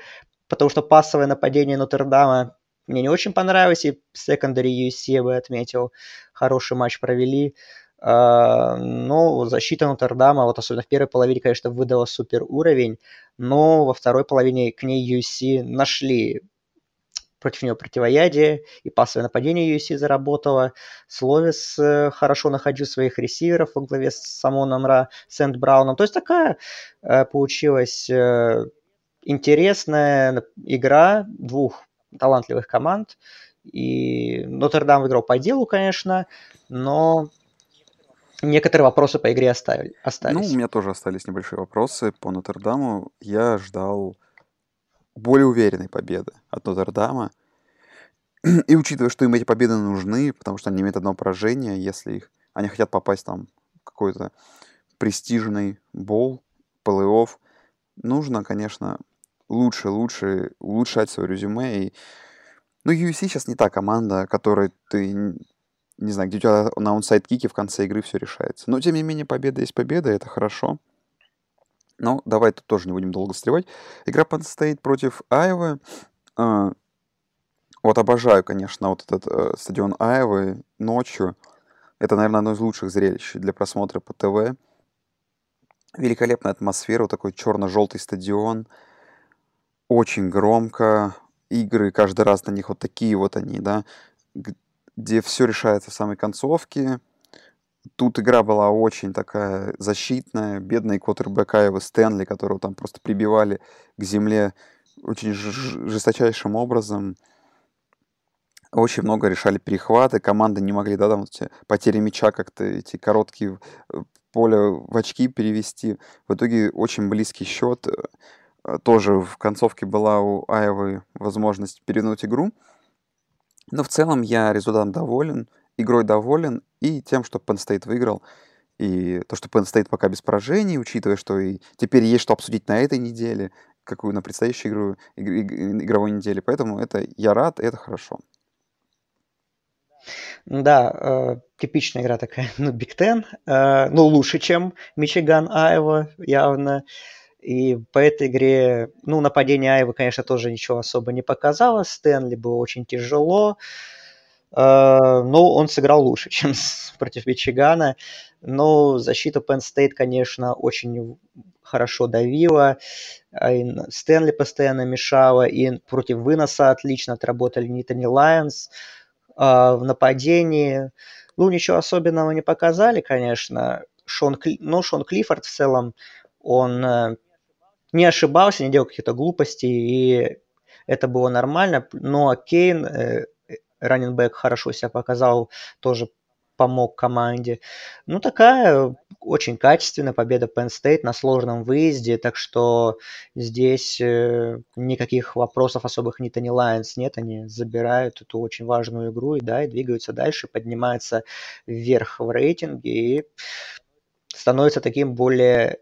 потому что пассовое нападение Нотр-Дама мне не очень понравилось, и секондари USC я бы отметил. Хороший матч провели. Uh, но защита Нотр-Дама, вот особенно в первой половине, конечно, выдала супер уровень, но во второй половине к ней USC нашли против нее противоядие, и пасовое нападение USC заработало. Словис э, хорошо находил своих ресиверов во главе с Самоном Ра, Сент Брауном. То есть такая э, получилась э, интересная игра двух талантливых команд. И Нотр-Дам выиграл по делу, конечно, но некоторые вопросы по игре оставили, остались. Ну, у меня тоже остались небольшие вопросы по Нотр-Даму. Я ждал более уверенной победы от Нотр-Дама. И учитывая, что им эти победы нужны, потому что они имеют одно поражение, если их они хотят попасть там в какой-то престижный бол, плей-офф, нужно, конечно, лучше, лучше улучшать свое резюме. И... Ну, UFC сейчас не та команда, которой ты, не знаю, где у тебя на онсайд-кике в конце игры все решается. Но, тем не менее, победа есть победа, это хорошо. Но давай тут тоже не будем долго встревать. Игра Penn State против Айвы. А, вот обожаю, конечно, вот этот э, стадион Айвы ночью. Это, наверное, одно из лучших зрелищ для просмотра по ТВ. Великолепная атмосфера, вот такой черно-желтый стадион очень громко, игры каждый раз на них вот такие вот они, да, где все решается в самой концовке. Тут игра была очень такая защитная. Бедный квотербек Айва Стэнли, которого там просто прибивали к земле очень жесточайшим образом. Очень много решали перехваты, команды не могли, да, там эти потери мяча как-то, эти короткие э, поля в очки перевести. В итоге очень близкий счет. Э, тоже в концовке была у Аевы возможность перевернуть игру. Но в целом я результатом доволен, игрой доволен и тем, что Penn State выиграл. И то, что Penn State пока без поражений, учитывая, что и теперь есть что обсудить на этой неделе, какую на предстоящей игру, игровой неделе. Поэтому это я рад, это хорошо. Да, э, типичная игра такая, ну, Биг Тен, э, ну, лучше, чем Мичиган Айва, явно. И по этой игре, ну, нападение Айвы, конечно, тоже ничего особо не показало. Стэнли было очень тяжело. Uh, но он сыграл лучше, чем против Мичигана. Но защита Penn State, конечно, очень хорошо давила. И Стэнли постоянно мешала. И против выноса отлично отработали Нитани Лайонс. Uh, в нападении, ну, ничего особенного не показали, конечно. Шон, Кли... Но Шон Клиффорд в целом, он э, не ошибался, не делал каких-то глупостей, и это было нормально. Но Кейн, э, раненбэк, хорошо себя показал, тоже помог команде. Ну, такая очень качественная победа Penn State на сложном выезде, так что здесь э, никаких вопросов особых ни Тони Лайонс нет, они забирают эту очень важную игру и, да, и двигаются дальше, поднимаются вверх в рейтинге и становится таким более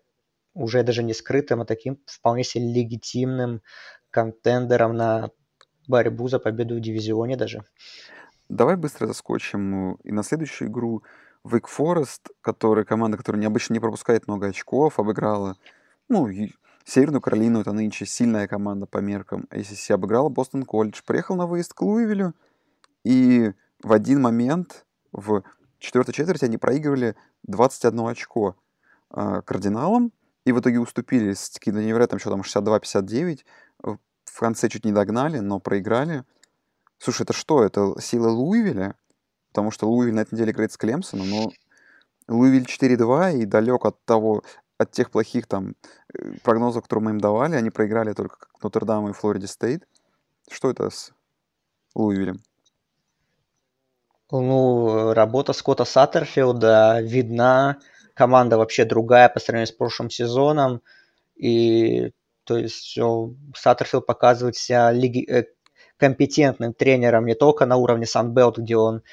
уже даже не скрытым, а таким вполне себе легитимным контендером на борьбу за победу в дивизионе даже. Давай быстро заскочим и на следующую игру. Wake Forest, которая команда, которая необычно не пропускает много очков, обыграла, ну, Северную Каролину, это нынче сильная команда по меркам ACC, обыграла Бостон Колледж, приехал на выезд к Луивилю, и в один момент в четвертой четверти они проигрывали 21 очко э, кардиналам, и в итоге уступили с каким-то невероятным счетом 62-59. В конце чуть не догнали, но проиграли. Слушай, это что? Это сила Луивиля? Потому что Луивиль на этой неделе играет с Клемсоном, но Луивиль 4-2 и далек от того, от тех плохих там э, прогнозов, которые мы им давали. Они проиграли только Нотр-Дам и Флориде Стейт. Что это с Луивилем? Ну, работа Скотта Саттерфилда видна. Команда вообще другая по сравнению с прошлым сезоном. И то есть Саттерфилд показывает себя лиги... Э, компетентным тренером не только на уровне Санбелт, где он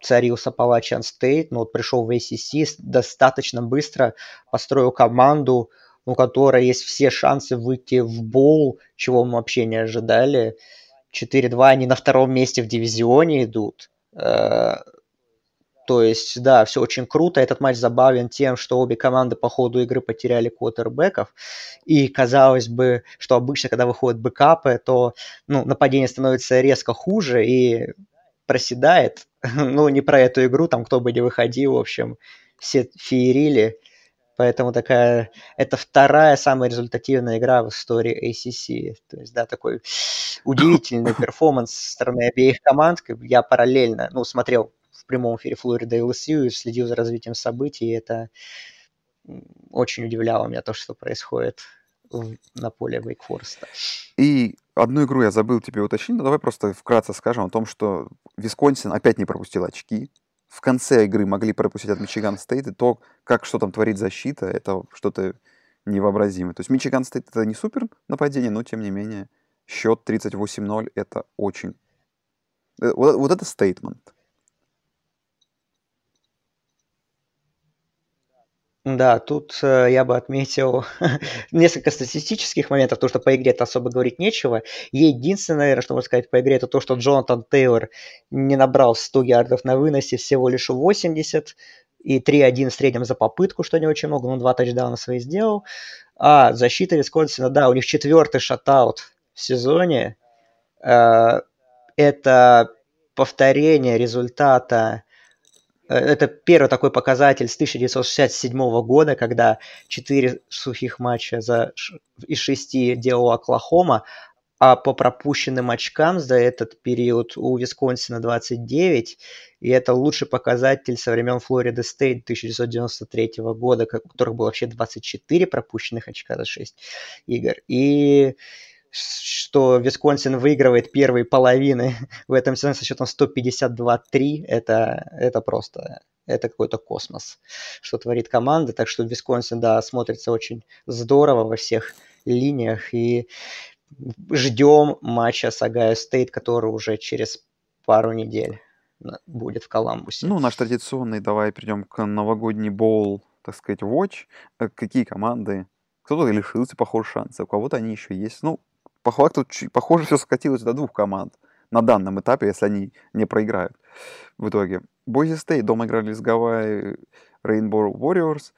царился Палачан Стейт, но вот пришел в ACC, достаточно быстро построил команду, у которой есть все шансы выйти в бол, чего мы вообще не ожидали. 4-2, они на втором месте в дивизионе идут. То есть, да, все очень круто. Этот матч забавен тем, что обе команды по ходу игры потеряли квотербеков. И казалось бы, что обычно, когда выходят бэкапы, то ну, нападение становится резко хуже и проседает. ну, не про эту игру, там кто бы не выходил, в общем, все феерили. Поэтому такая... Это вторая самая результативная игра в истории ACC. То есть, да, такой удивительный перформанс со стороны обеих команд. Я параллельно, ну, смотрел прямом эфире Флорида LSU и следил за развитием событий. И это очень удивляло меня то, что происходит на поле Вейк Фореста. И одну игру я забыл тебе уточнить, но давай просто вкратце скажем о том, что Висконсин опять не пропустил очки в конце игры могли пропустить от Мичиган Стейт, и то, как что там творит защита, это что-то невообразимое. То есть Мичиган Стейт это не супер нападение, но тем не менее счет 38-0 это очень... Э, вот, вот это стейтмент. Да, тут э, я бы отметил несколько статистических моментов, то, что по игре-то особо говорить нечего. Единственное, наверное, что можно сказать по игре, это то, что Джонатан Тейлор не набрал 100 ярдов на выносе, всего лишь 80, и 3-1 в среднем за попытку, что не очень много, но два тачдауна свои сделал. А защита Висконсина, да, у них четвертый шатаут в сезоне. Э, это повторение результата это первый такой показатель с 1967 года, когда 4 сухих матча за, из 6 делал Оклахома, а по пропущенным очкам за этот период у Висконсина 29, и это лучший показатель со времен Флорида Стейт 1993 года, у которых было вообще 24 пропущенных очка за 6 игр. И что Висконсин выигрывает первые половины в этом сезоне со счетом 152-3, это, это просто это какой-то космос, что творит команда. Так что Висконсин, да, смотрится очень здорово во всех линиях. И ждем матча с Огайо Стейт, который уже через пару недель будет в Коламбусе. Ну, наш традиционный, давай перейдем к новогодний боул, так сказать, watch. Э, какие команды? Кто-то лишился, похож, шанса, у кого-то они еще есть. Ну, по факту, похоже, все скатилось до двух команд на данном этапе, если они не проиграют в итоге. Бойзи Стейт дома играли с Гавайи Rainbow Warriors.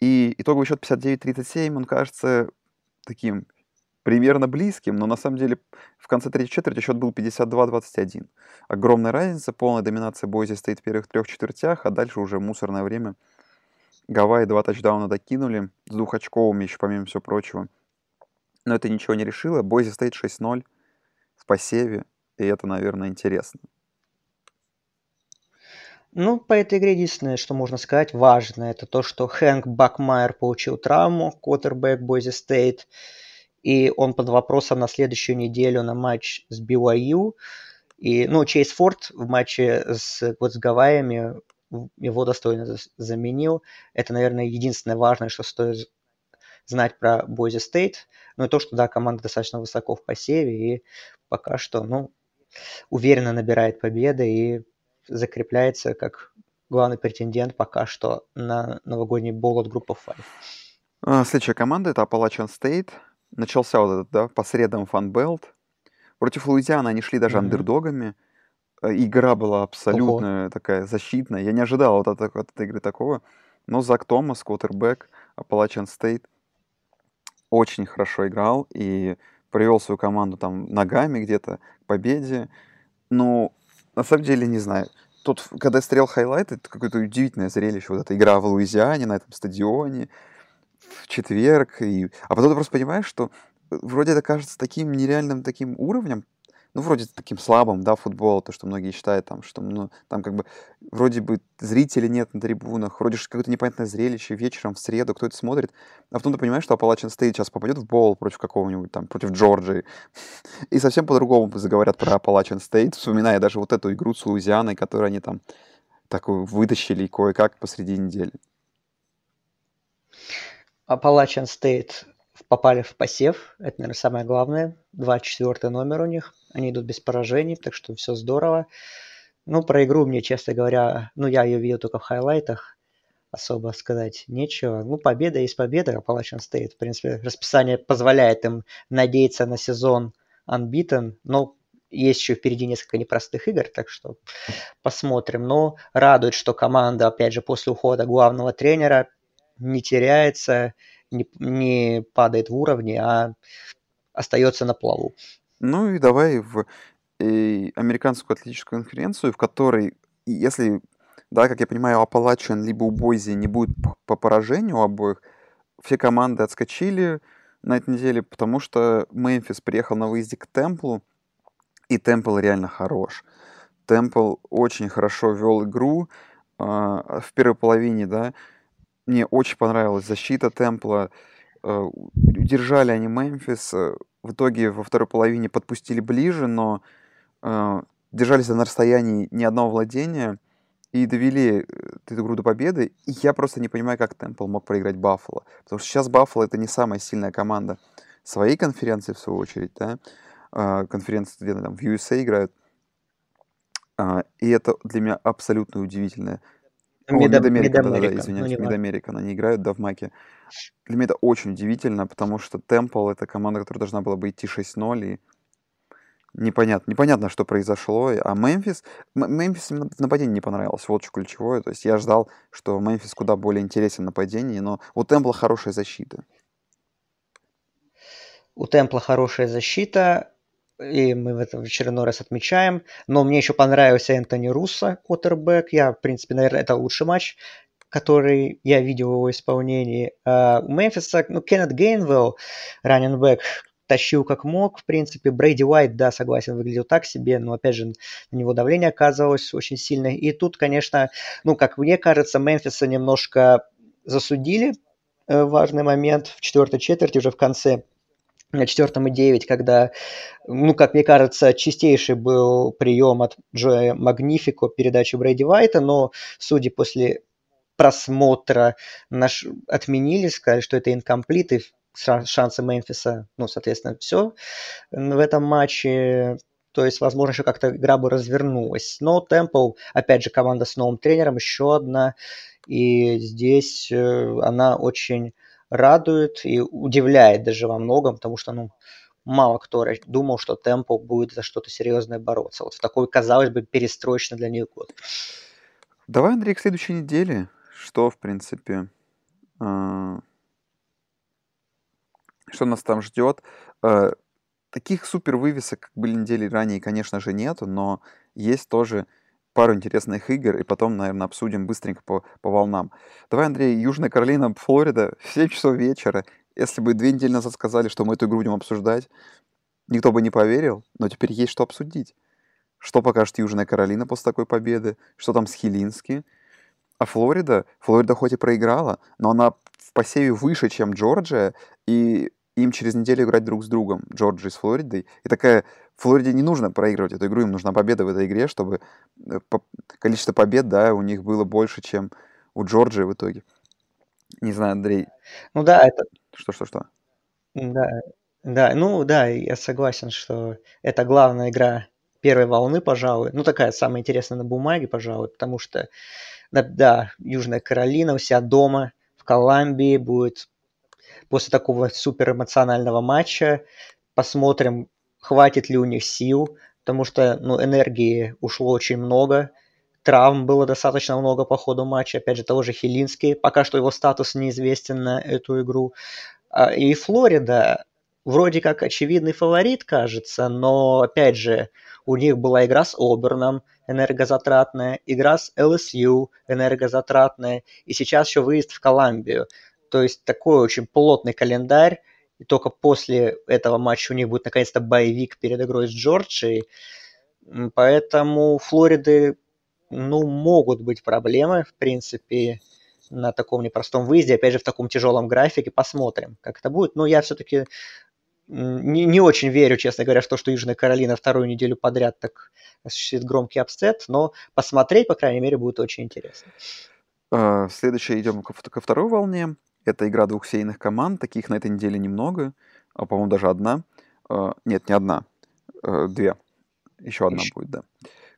И итоговый счет 59-37, он кажется таким примерно близким, но на самом деле в конце третьей четверти счет был 52-21. Огромная разница, полная доминация Бойзи стоит в первых трех четвертях, а дальше уже мусорное время. Гавайи два тачдауна докинули с двухочковыми еще, помимо всего прочего. Но это ничего не решило. Бойзи стоит 6-0 в посеве, и это, наверное, интересно. Ну, по этой игре единственное, что можно сказать, важно, это то, что Хэнк Бакмайер получил травму, квотербек Бойзи Стейт, и он под вопросом на следующую неделю на матч с BYU. И, ну, Чейз Форд в матче с, вот с Гавайями его достойно заменил. Это, наверное, единственное важное, что стоит знать про Бойзи Стейт. Ну и то, что, да, команда достаточно высоко в посеве и пока что, ну, уверенно набирает победы и закрепляется как главный претендент пока что на новогодний бол от группы 5. А, следующая команда это Appalachian State. Начался вот этот, да, по средам Fun Belt. Против Луизианы они шли даже mm-hmm. андердогами. Э, игра была абсолютно Ого. такая защитная. Я не ожидал вот от, от этой игры такого. Но Зак Томас, квотербек, Appalachian State, очень хорошо играл и привел свою команду там ногами где-то к победе. Ну, на самом деле, не знаю. Тут, когда я смотрел highlight, это какое-то удивительное зрелище. Вот эта игра в Луизиане, на этом стадионе, в четверг. И... А потом ты просто понимаешь, что вроде это кажется таким нереальным таким уровнем, ну, вроде таким слабым, да, футбол, то, что многие считают, там, что, ну, там как бы вроде бы зрителей нет на трибунах, вроде же какое-то непонятное зрелище вечером в среду, кто это смотрит, а потом ты понимаешь, что Appalachian State сейчас попадет в бол против какого-нибудь там, против Джорджии, и совсем по-другому заговорят про Appalachian State, вспоминая даже вот эту игру с Луизианой, которую они там такую вытащили кое-как посреди недели. Appalachian State попали в посев. Это, наверное, самое главное. 24 номер у них. Они идут без поражений, так что все здорово. Ну, про игру мне, честно говоря, ну, я ее видел только в хайлайтах. Особо сказать нечего. Ну, победа есть победа. Appalachian State, в принципе, расписание позволяет им надеяться на сезон unbeaten, но есть еще впереди несколько непростых игр, так что посмотрим. Но радует, что команда, опять же, после ухода главного тренера не теряется, не, не падает в уровне, а остается на плаву. Ну и давай в и э, американскую атлетическую конференцию, в которой, если, да, как я понимаю, Апалачен либо у Бойзи не будет по поражению у обоих, все команды отскочили на этой неделе, потому что Мемфис приехал на выезде к Темплу, и Темпл реально хорош. Темпл очень хорошо вел игру э, в первой половине, да, мне очень понравилась защита Темпла. Э, удержали они Мемфис. Э, в итоге во второй половине подпустили ближе, но э, держались на расстоянии ни одного владения и довели эту игру до победы. И я просто не понимаю, как Темпл мог проиграть Баффало. Потому что сейчас Баффало это не самая сильная команда своей конференции, в свою очередь, да, конференции, где там в USA играют. И это для меня абсолютно удивительное Мид-Америка, да, да, да, извиняюсь, Мид-Америка, они играют, да, в Маке. Для меня это очень удивительно, потому что Темпл — это команда, которая должна была бы идти 6-0, и непонятно, непонятно, что произошло. А Мемфис, Мемфис в нападении не понравилось, вот что ключевое. То есть я ждал, что Мемфис куда более интересен в нападении, но у Темпла хорошая защита. У Темпла хорошая защита, и мы в этом в очередной раз отмечаем. Но мне еще понравился Энтони Руссо, квотербек. Я, в принципе, наверное, это лучший матч, который я видел в его исполнении. А у Мемфиса, ну, Кеннет Гейнвелл, раненбэк, тащил как мог, в принципе. Брейди Уайт, да, согласен, выглядел так себе, но, опять же, на него давление оказывалось очень сильное. И тут, конечно, ну, как мне кажется, Мемфиса немножко засудили э, важный момент в четвертой четверти, уже в конце на четвертом и девять, когда, ну, как мне кажется, чистейший был прием от Джоя Магнифико передачи Брэди Вайта, но, судя после просмотра, наш отменили, сказали, что это инкомплит, и шансы Мемфиса, ну, соответственно, все в этом матче. То есть, возможно, еще как-то игра бы развернулась. Но Темпл, опять же, команда с новым тренером, еще одна. И здесь э, она очень радует и удивляет даже во многом, потому что, ну, мало кто думал, что Темпо будет за что-то серьезное бороться. Вот в такой, казалось бы, перестроечный для них год. Давай, Андрей, к следующей неделе. Что, в принципе, э, что нас там ждет? Э, таких супер вывесок, как были недели ранее, конечно же, нету, но есть тоже пару интересных игр, и потом, наверное, обсудим быстренько по, по волнам. Давай, Андрей, Южная Каролина, Флорида, в 7 часов вечера. Если бы две недели назад сказали, что мы эту игру будем обсуждать, никто бы не поверил, но теперь есть что обсудить. Что покажет Южная Каролина после такой победы, что там с Хилински. А Флорида, Флорида хоть и проиграла, но она в посеве выше, чем Джорджия, и им через неделю играть друг с другом, Джорджией с Флоридой. И такая Флориде не нужно проигрывать эту игру, им нужна победа в этой игре, чтобы э, количество побед, да, у них было больше, чем у Джорджии в итоге. Не знаю, Андрей. Ну да, это... Что, что, что? Да, да, ну да, я согласен, что это главная игра первой волны, пожалуй. Ну, такая самая интересная на бумаге, пожалуй, потому что, да, да Южная Каролина у себя дома, в Колумбии будет после такого супер эмоционального матча. Посмотрим, хватит ли у них сил, потому что ну, энергии ушло очень много, травм было достаточно много по ходу матча, опять же, того же Хилинский, пока что его статус неизвестен на эту игру. А, и Флорида вроде как очевидный фаворит, кажется, но, опять же, у них была игра с Оберном, энергозатратная, игра с LSU, энергозатратная, и сейчас еще выезд в Колумбию. То есть такой очень плотный календарь, и только после этого матча у них будет наконец-то bye week перед игрой с Джорджией. Поэтому Флориды, ну, могут быть проблемы, в принципе, на таком непростом выезде, опять же, в таком тяжелом графике. Посмотрим, как это будет. Но я все-таки не, не очень верю, честно говоря, в то, что Южная Каролина вторую неделю подряд так осуществит громкий upset, но посмотреть, по крайней мере, будет очень интересно. А, следующее идем ко, ко второй волне. Это игра двух сейных команд. Таких на этой неделе немного. А, по-моему, даже одна. А, нет, не одна. А, две. Еще одна Еще... будет, да.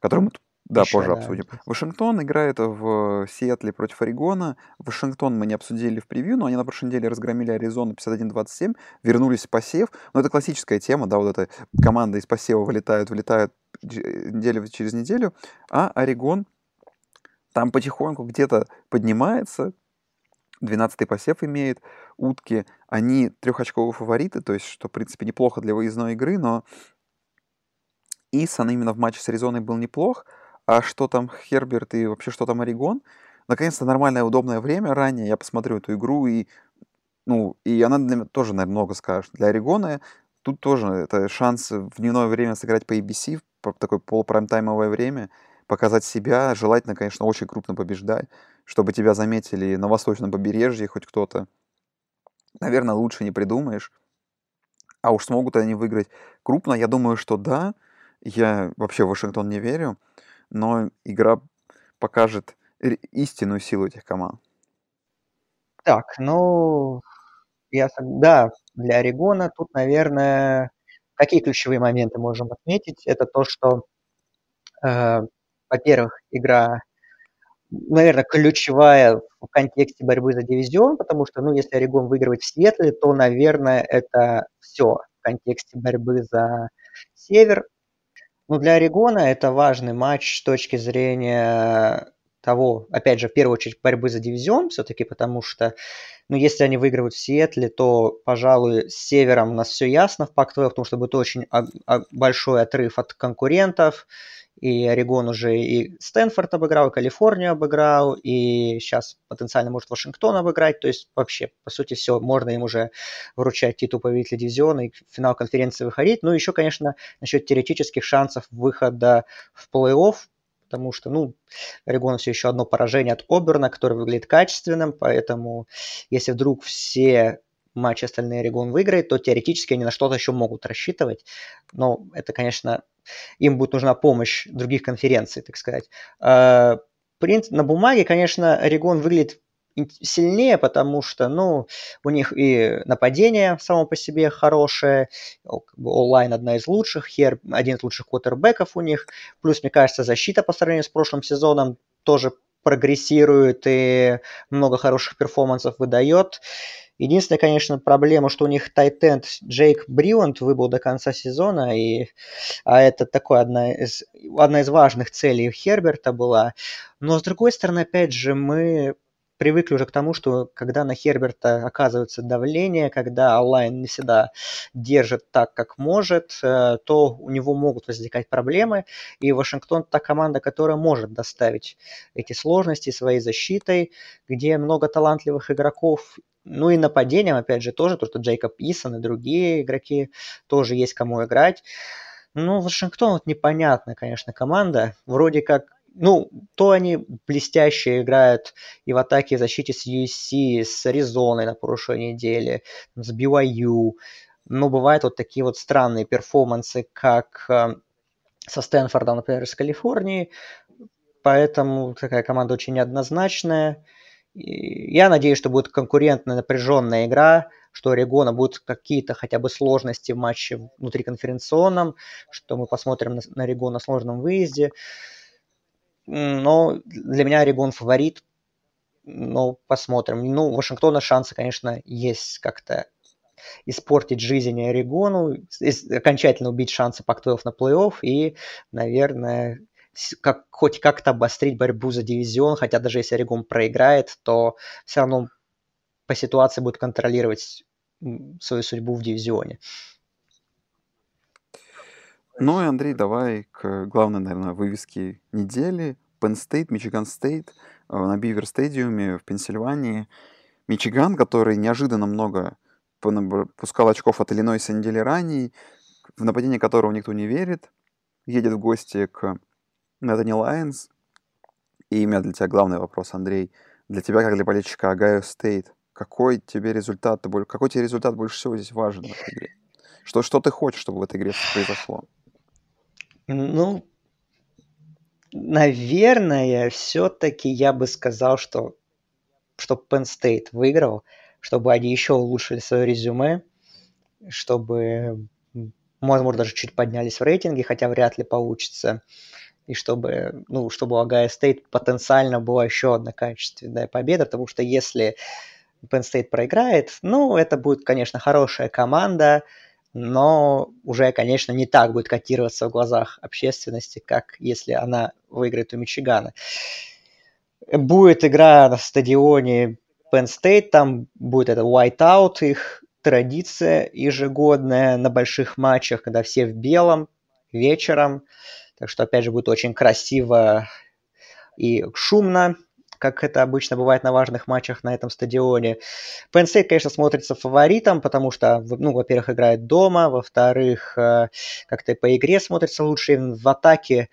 Которую мы да, Еще, позже да. обсудим. Вашингтон играет в Сиэтле против Орегона. Вашингтон мы не обсудили в превью, но они на прошлой неделе разгромили Аризону 51-27, вернулись в посев. Но это классическая тема, да, вот эта команда из посева вылетают, вылетают неделю через неделю, а Орегон там потихоньку где-то поднимается, 12-й посев имеет, утки, они трехочковые фавориты, то есть, что, в принципе, неплохо для выездной игры, но Исан именно в матче с Аризоной был неплох, а что там Херберт и вообще что там Орегон, наконец-то нормальное, удобное время. Ранее, я посмотрю эту игру, и, ну, и она для меня тоже, наверное, много скажет. Для Орегона тут тоже это шанс в дневное время сыграть по ABC, такое полупраймтаймовое время, показать себя, желательно, конечно, очень крупно побеждать, чтобы тебя заметили на восточном побережье хоть кто-то. Наверное, лучше не придумаешь. А уж смогут они выиграть крупно? Я думаю, что да. Я вообще в Вашингтон не верю. Но игра покажет истинную силу этих команд. Так, ну, я, да, для Орегона тут, наверное, какие ключевые моменты можем отметить? Это то, что э, во-первых, игра, наверное, ключевая в контексте борьбы за дивизион, потому что, ну, если Орегон выигрывает в Сиэтле, то, наверное, это все в контексте борьбы за север. Но для Орегона это важный матч с точки зрения того, опять же, в первую очередь, борьбы за дивизион все-таки, потому что, ну, если они выигрывают в Сиэтле, то, пожалуй, с севером у нас все ясно в пак потому что будет очень большой отрыв от конкурентов, и Орегон уже и Стэнфорд обыграл, и Калифорнию обыграл, и сейчас потенциально может Вашингтон обыграть. То есть вообще, по сути, все, можно им уже вручать титул победителя дивизиона и в финал конференции выходить. Ну, еще, конечно, насчет теоретических шансов выхода в плей-офф, потому что, ну, Орегон все еще одно поражение от Оберна, который выглядит качественным, поэтому если вдруг все матчи остальные Орегон выиграет, то теоретически они на что-то еще могут рассчитывать. Но это, конечно, им будет нужна помощь других конференций, так сказать. А, на бумаге, конечно, Орегон выглядит сильнее, потому что, ну, у них и нападение само по себе хорошее, онлайн одна из лучших, Хер один из лучших квотербеков у них, плюс, мне кажется, защита по сравнению с прошлым сезоном тоже прогрессирует и много хороших перформансов выдает. Единственная, конечно, проблема, что у них тайтенд Джейк Бриланд выбыл до конца сезона, и, а это такой одна из, одна из важных целей Херберта была. Но, с другой стороны, опять же, мы привыкли уже к тому, что когда на Херберта оказывается давление, когда онлайн не всегда держит так, как может, э, то у него могут возникать проблемы. И Вашингтон та команда, которая может доставить эти сложности своей защитой, где много талантливых игроков ну и нападением, опять же, тоже, то, что Джейкоб Исон и другие игроки тоже есть кому играть. Ну, Вашингтон вот непонятная, конечно, команда. Вроде как, ну, то они блестяще играют и в атаке, и в защите с USC, с Аризоной на прошлой неделе, с BYU. Но бывают вот такие вот странные перформансы, как э, со Стэнфордом, например, из Калифорнии. Поэтому такая команда очень неоднозначная. Я надеюсь, что будет конкурентная напряженная игра, что у Орегона будут какие-то хотя бы сложности в матче внутриконференционном, что мы посмотрим на Орегон на сложном выезде. Но для меня Орегон фаворит. Но посмотрим. Ну, у Вашингтона шансы, конечно, есть как-то испортить жизнь Орегону, окончательно убить шансы Пак-12 на плей-офф и, наверное, как, хоть как-то обострить борьбу за дивизион, хотя даже если Орегон проиграет, то все равно по ситуации будет контролировать свою судьбу в дивизионе. Ну и, Андрей, давай к главной, наверное, вывеске недели. Penn State, Мичиган Стейт на Бивер Стадиуме в Пенсильвании. Мичиган, который неожиданно много пускал очков от Иллинойса недели ранее, в нападение которого никто не верит, едет в гости к Ниттани Лайонс. И у меня для тебя главный вопрос, Андрей. Для тебя, как для болельщика Огайо Стейт, какой тебе результат, какой тебе результат больше всего здесь важен в этой игре? Что, что ты хочешь, чтобы в этой игре произошло? Ну, наверное, все-таки я бы сказал, что чтобы Penn State выиграл, чтобы они еще улучшили свое резюме, чтобы, возможно, даже чуть поднялись в рейтинге, хотя вряд ли получится, и чтобы, ну, чтобы у Агая Стейт потенциально была еще одна качественная победа, потому что если Penn State проиграет, ну, это будет, конечно, хорошая команда, но уже, конечно, не так будет котироваться в глазах общественности, как если она выиграет у Мичигана. Будет игра на стадионе Penn State, там будет это whiteout, их традиция ежегодная на больших матчах, когда все в белом вечером. Так что, опять же, будет очень красиво и шумно как это обычно бывает на важных матчах на этом стадионе. Penn State, конечно, смотрится фаворитом, потому что, ну, во-первых, играет дома, во-вторых, э, как-то по игре смотрится лучше, в атаке,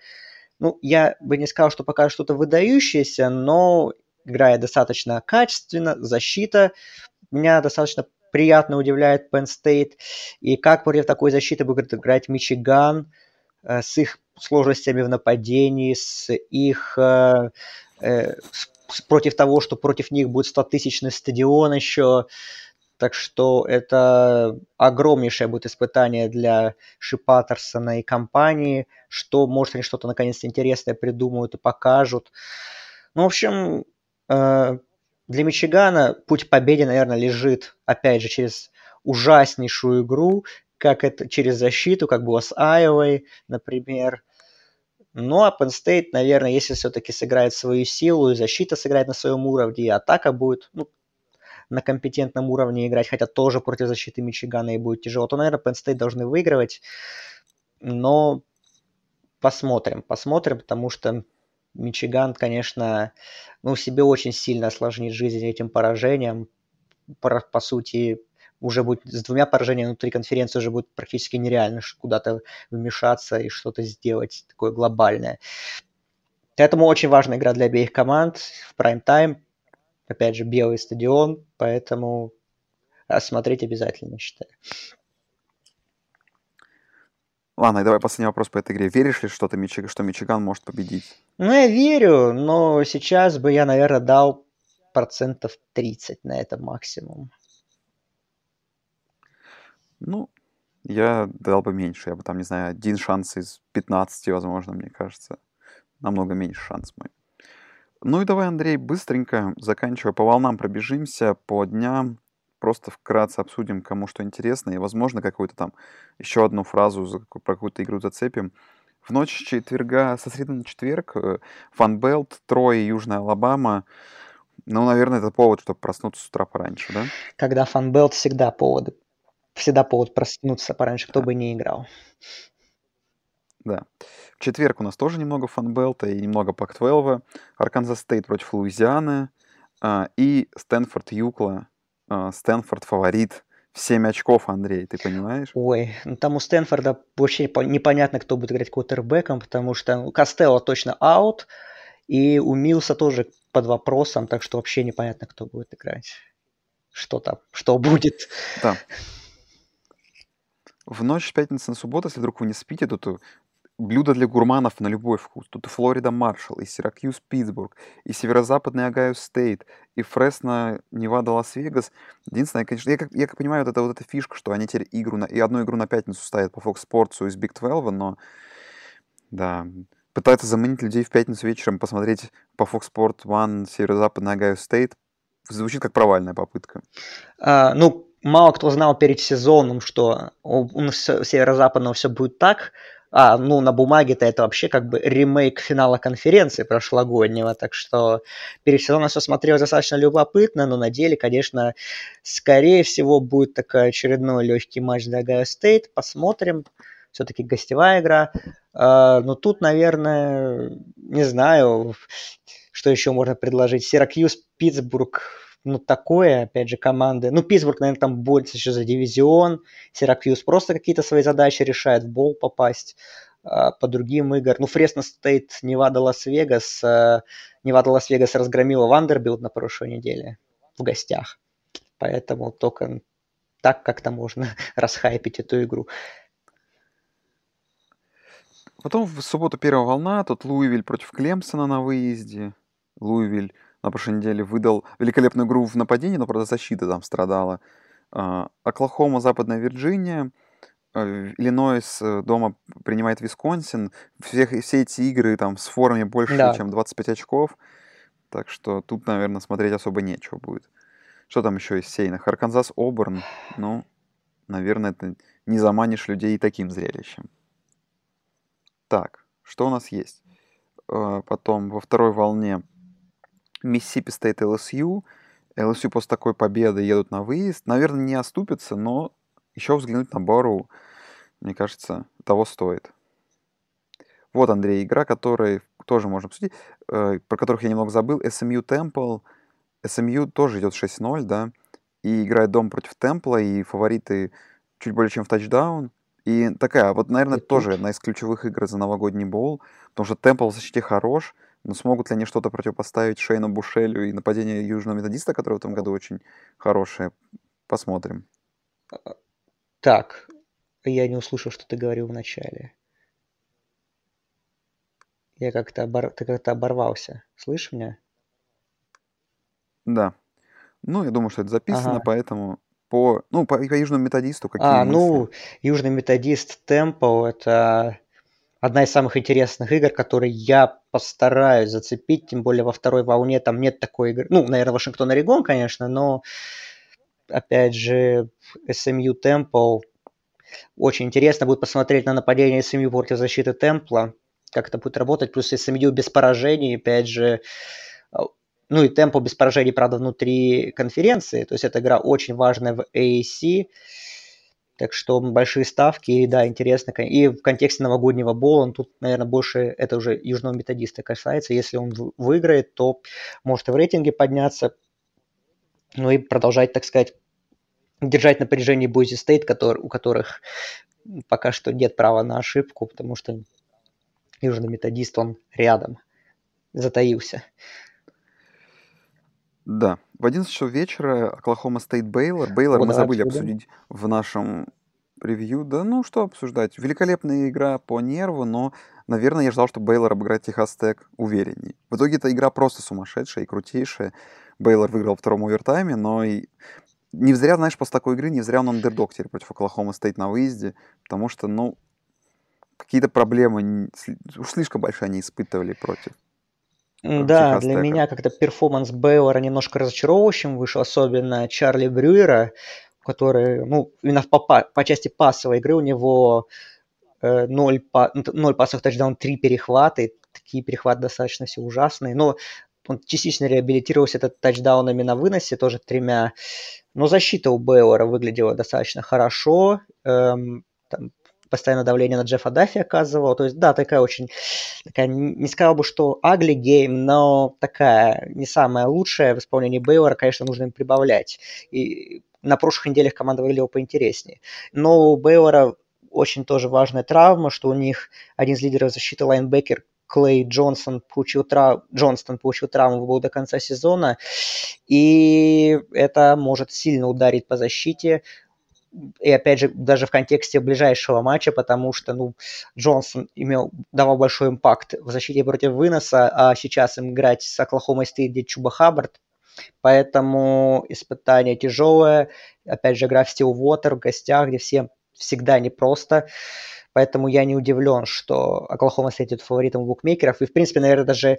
ну, я бы не сказал, что пока что-то выдающееся, но играет достаточно качественно, защита меня достаточно приятно удивляет Penn State. И как против такой защиты будет играть Мичиган э, с их сложностями в нападении, с их э, э, против того, что против них будет 100-тысячный стадион еще. Так что это огромнейшее будет испытание для Шипатерсона и компании, что, может, они что-то наконец-то интересное придумают и покажут. Ну, в общем, э, для Мичигана путь к победе, наверное, лежит, опять же, через ужаснейшую игру, как это через защиту, как было с Айовой, например. А Penn State, наверное, если все-таки сыграет свою силу, и защита сыграет на своем уровне, и атака будет ну, на компетентном уровне играть, хотя тоже против защиты Мичигана и будет тяжело, то, наверное, Penn State должны выигрывать. Но посмотрим, посмотрим, потому что Мичиган, конечно, ну, себе очень сильно осложнит жизнь этим поражением. По, по сути, уже будет с двумя поражениями внутри конференции уже будет практически нереально куда-то вмешаться и что-то сделать такое глобальное. Поэтому очень важная игра для обеих команд в прайм-тайм. Опять же, белый стадион, поэтому смотреть обязательно, считаю. Ладно, и давай последний вопрос по этой игре. Веришь ли, что, ты, что Мичиган может победить? Ну, я верю, но сейчас бы я, наверное, дал процентов 30 на это максимум. Ну, я дал бы меньше. Я бы там, не знаю, один шанс из 15, возможно, мне кажется. Намного меньше шанс мой. Ну и давай, Андрей, быстренько, заканчивая, по волнам пробежимся, по дням, просто вкратце обсудим, кому что интересно, и, возможно, какую-то там еще одну фразу про какую-то игру зацепим. В ночь четверга, со среды на четверг, э, Фанбелт, Трой, Южная Алабама. Ну, наверное, это повод, чтобы проснуться с утра пораньше, да? Когда Fun Belt всегда поводы всегда повод проснуться пораньше, кто Да. бы не играл. Да. В четверг у нас тоже немного Fun Belt а и немного Пак-12. Арканзас Стейт против Луизианы. а, И Стэнфорд UCLA. А, Стэнфорд фаворит. В 7 очков, Андрей, ты понимаешь? Ой, ну там у Стэнфорда вообще по- непонятно, кто будет играть квотербеком, потому что ну, Костелло точно out, и у Милса тоже под вопросом, так что вообще непонятно, кто будет играть. Что там, что будет. Да. В ночь с пятницы на субботу, если вдруг вы не спите, тут блюдо для гурманов на любой вкус. Тут Флорида Маршалл, и Сиракьюз Питтсбург, и Северо-Западный Огайо Стейт, и Фресно Невада Лас-Вегас. Единственное, конечно, я как, я как понимаю, вот это вот эта фишка, что они теперь игру на, и одну игру на пятницу ставят по Fox Sports из Big 12, но да, пытаются заманить людей в пятницу вечером посмотреть по Fox Sport One Северо-Западный Огайо Стейт. Звучит как провальная попытка. А, ну, мало кто знал перед сезоном, что у, нас северо-западного все будет так. А, ну, на бумаге-то это вообще как бы ремейк финала конференции прошлогоднего, так что перед сезоном все смотрелось достаточно любопытно, но на деле, конечно, скорее всего будет такой очередной легкий матч для Ohio State. Посмотрим. Все-таки гостевая игра. А, но тут, наверное, не знаю, что еще можно предложить. Сиракьюз, Питтсбург. Ну, такое, опять же, команды. Ну, Питтсбург, наверное, там борется еще за дивизион. Сиракьюз просто какие-то свои задачи решает, в bowl попасть а, по другим играм. Ну, Фресно Стейт Невада Лас-Вегас. А, Невада Лас-Вегас разгромила Вандербилд на прошлой неделе в гостях. Поэтому только так как-то можно расхайпить эту игру. Потом в субботу первая волна, тут Луивиль против Клемсона на выезде. Луивиль на прошлой неделе выдал великолепную игру в нападении, но, правда, защита там страдала. А, Оклахома, Западная Вирджиния, э, Иллинойс э, дома принимает Висконсин. Всех, все эти игры там с форами больше, да. чем 25 очков. Так что тут, наверное, смотреть особо нечего будет. Что там еще из сейных? Арканзас Оберн. Ну, наверное, это не заманишь людей таким зрелищем. Так, что у нас есть? Э, потом во второй волне Миссисипи стоит ЛСЮ. ЛСЮ после такой победы едут на выезд. Наверное, не оступятся, но еще взглянуть на Бору, мне кажется, того стоит. Вот, Андрей, игра, которой тоже можно обсудить, э, про которых я немного забыл. SMU Temple. SMU тоже идет 6-0, да, и играет дом против Темпла, и фавориты чуть более чем в тачдаун. И такая, вот, наверное, и тоже тут... одна из ключевых игр за новогодний боул, потому что Темпл в защите хорош, но смогут ли они что-то противопоставить Шейну Бушелю и нападению Южного Методиста, которое в этом году очень хорошее? Посмотрим. Так, я не услышал, что ты говорил в начале. Я как-то обор... Ты как-то оборвался. Слышишь меня? Да. Ну, я думаю, что это записано, ага. поэтому по, ну, по, по южному методисту какие А, мысли? ну, южный методист Темпо это одна из самых интересных игр, которые я постараюсь зацепить, тем более во второй волне там нет такой игры. Ну, наверное, Вашингтон Орегон, конечно, но опять же, SMU Temple очень интересно. Будет посмотреть на нападение SMU против защиты Темпла, как это будет работать, плюс SMU без поражений, опять же, ну и темпо без поражений, правда, внутри конференции, то есть эта игра очень важная в AAC, так что большие ставки, и да, интересно. И в контексте новогоднего бола, он тут, наверное, больше это уже южного методиста касается. Если он выиграет, то может и в рейтинге подняться. Ну и продолжать, так сказать, держать напряжение Бойзи Стейт, который, у которых пока что нет права на ошибку, потому что южный методист, он рядом затаился. Да. В 11 часов вечера Оклахома Стейт Бейлор. Бейлор мы забыли обсудить в нашем превью. Да ну что обсуждать. Великолепная игра по нерву, но, наверное, я ждал, что Бейлор обыграет Техас Тек уверенней. В итоге эта игра просто сумасшедшая и крутейшая. Бейлор выиграл в втором овертайме, но и не зря, знаешь, после такой игры, не зря он андердог теперь против Оклахома Стейт на выезде, потому что, ну, какие-то проблемы уж слишком большие они испытывали против да, для меня как-то перформанс Бейлора немножко разочаровывающим вышел, особенно Чарли Брюера, который, ну, именно по, по части пасовой игры у него э, 0, па, 0 ну, пасов тачдаун, 3 перехвата, и такие перехваты достаточно все ужасные, но он частично реабилитировался этот тачдаунами на выносе, тоже тремя. Но защита у Бейлора выглядела достаточно хорошо. Эм, там постоянно давление на Джеффа Даффи оказывал. То есть, да, такая очень, такая, не сказал бы, что агли гейм, но такая не самая лучшая в исполнении Бейлора, конечно, нужно им прибавлять. И на прошлых неделях команда выглядела поинтереснее. Но у Бейлора очень тоже важная травма, что у них один из лидеров защиты лайнбекер Клей Джонсон получил трав... Джонстон получил травму, выбыл до конца сезона, и это может сильно ударить по защите и опять же, даже в контексте ближайшего матча, потому что, ну, Джонсон имел, давал большой impact в защите против выноса, а сейчас им играть с Оклахомой Стейт, где Чуба Хаббард, поэтому испытание тяжелое, опять же, игра в Стилвотер в гостях, где всем всегда непросто, поэтому я не удивлен, что Оклахома Стейт фаворитом букмекеров, и, в принципе, наверное, даже,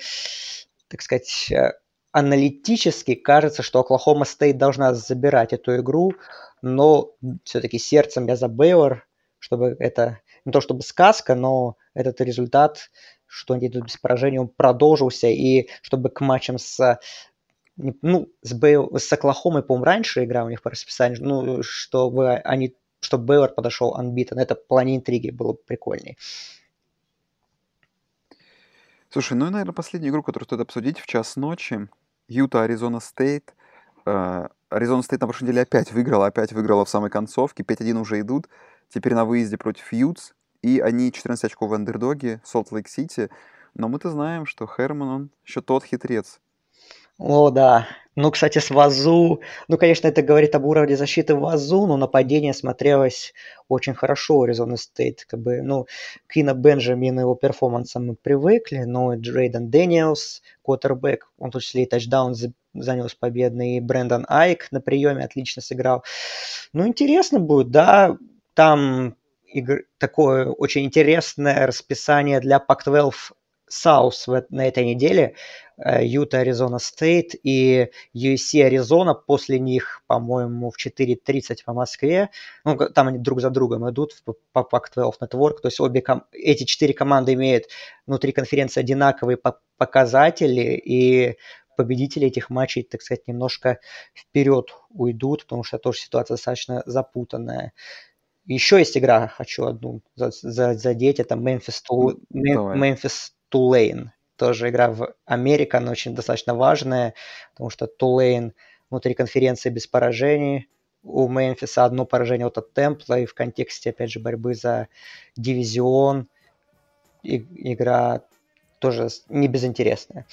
так сказать, э, аналитически кажется, что Оклахома Стейт должна забирать эту игру, но все-таки сердцем я за Бейлор, чтобы это не то чтобы сказка, но этот результат, что они идут без поражения, он продолжился, и чтобы к матчам с ну, с, Бейл, с Оклахомой, по-моему, раньше игра у них по расписанию, ну, чтобы они, чтобы Бейлор подошел unbeaten, это в плане интриги было прикольнее. Слушай, ну и, наверное, последнюю игру, которую стоит обсудить в час ночи. Юта, Аризона Стейт. Э, Аризона Стейт на прошлой неделе опять выиграла, опять выиграла в самой концовке. 5-1 уже идут. Теперь на выезде против Utes. И они 14 очков в андердоге, Солт-Лейк-Сити. Но мы-то знаем, что Херман, он еще тот хитрец. О, да. Ну, кстати, с Wazzu, ну, конечно, это говорит об уровне защиты Wazzu, но нападение смотрелось очень хорошо у Arizona State. Как бы, ну, К Ино Бенджамин его перформансом мы привыкли, но Джейден Дэниелс, квотербек, он в том числе и тачдаун занес победный, и Брэндон Айюк на приеме отлично сыграл. Ну, интересно будет, да, там игр... такое очень интересное расписание для Pac-12 South на этой неделе. Юта, Аризона Стейт и USC Аризона. После них, по-моему, в 4.30 по Москве. Ну, там они друг за другом идут по Pac-12 Network. То есть обе ком... эти четыре команды имеют внутри конференции одинаковые показатели. И победители этих матчей, так сказать, немножко вперед уйдут, потому что тоже ситуация достаточно запутанная. Еще есть игра, хочу одну задеть, это Memphis, Memphis Tulane тоже игра в Америке, она очень достаточно важная, потому что Тулейн внутри конференции без поражений, у Мемфиса одно поражение от Темпла, и в контексте, опять же, борьбы за дивизион и, игра тоже не безинтересная.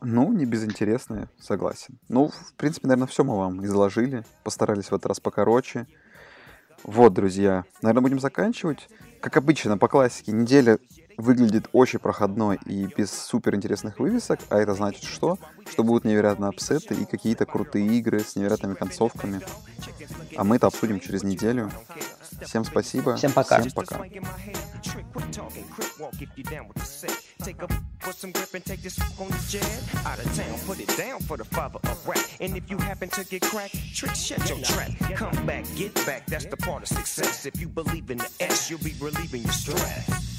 Ну, не безинтересная, согласен. Ну, в принципе, наверное, все мы вам изложили. Постарались в этот раз покороче. Вот, друзья, наверное, будем заканчивать. Как обычно, по классике, неделя выглядит очень проходной и без супер интересных вывесок, а это значит что? Что будут невероятно апсеты и какие-то крутые игры с невероятными концовками. А мы это обсудим через неделю. Всем спасибо. Всем пока. Всем пока. For some grip and take this on the jet. Out of town, put it down for the father of rap. And if you happen to get cracked, trick shut your trap. Come back, get back, that's the part of success. If you believe in the S, you'll be relieving your stress.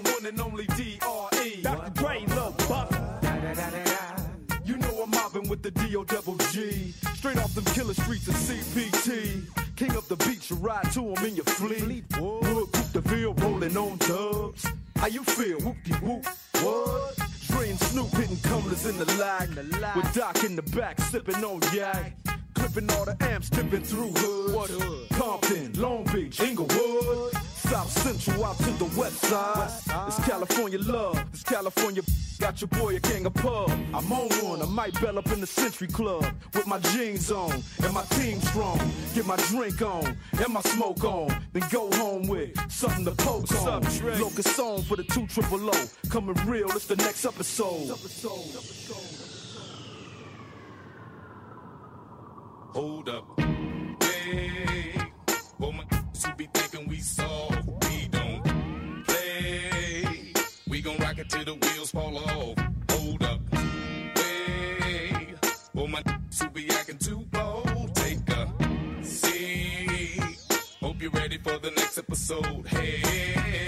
The one and only D.R.E. Dr. Dre, Lil Buck. You know I'm mobbing with the D.O. double G. Straight off them killer streets of CPT. King up the beach, you ride to him in your fleet. Wood, Coupe the Ville, rolling on dubs. How you feel? Whoop-de-whoop. What? Dre and Snoop hitting cumblers in the lag. With Doc in the back, sipping on yak. Clipping all the amps, dipping through hoods. What hood? Compton, Long Beach, Inglewood. South Central out to the west side. It's California love. It's California. Got your boy a king of pub. I'm on one. I might bell up in the Century Club with my jeans on and my team strong. Get my drink on and my smoke on. Then go home with something to poke on. Locust song for the two triple O. Coming real. It's the next episode. Hold up. Hey, well, my who be thinking we soft. We don't play. We gon' rock it till the wheels fall off. Hold up. Hey, well, my who be acting too bold. Take a seat. Hope you're ready for the next episode. Hey.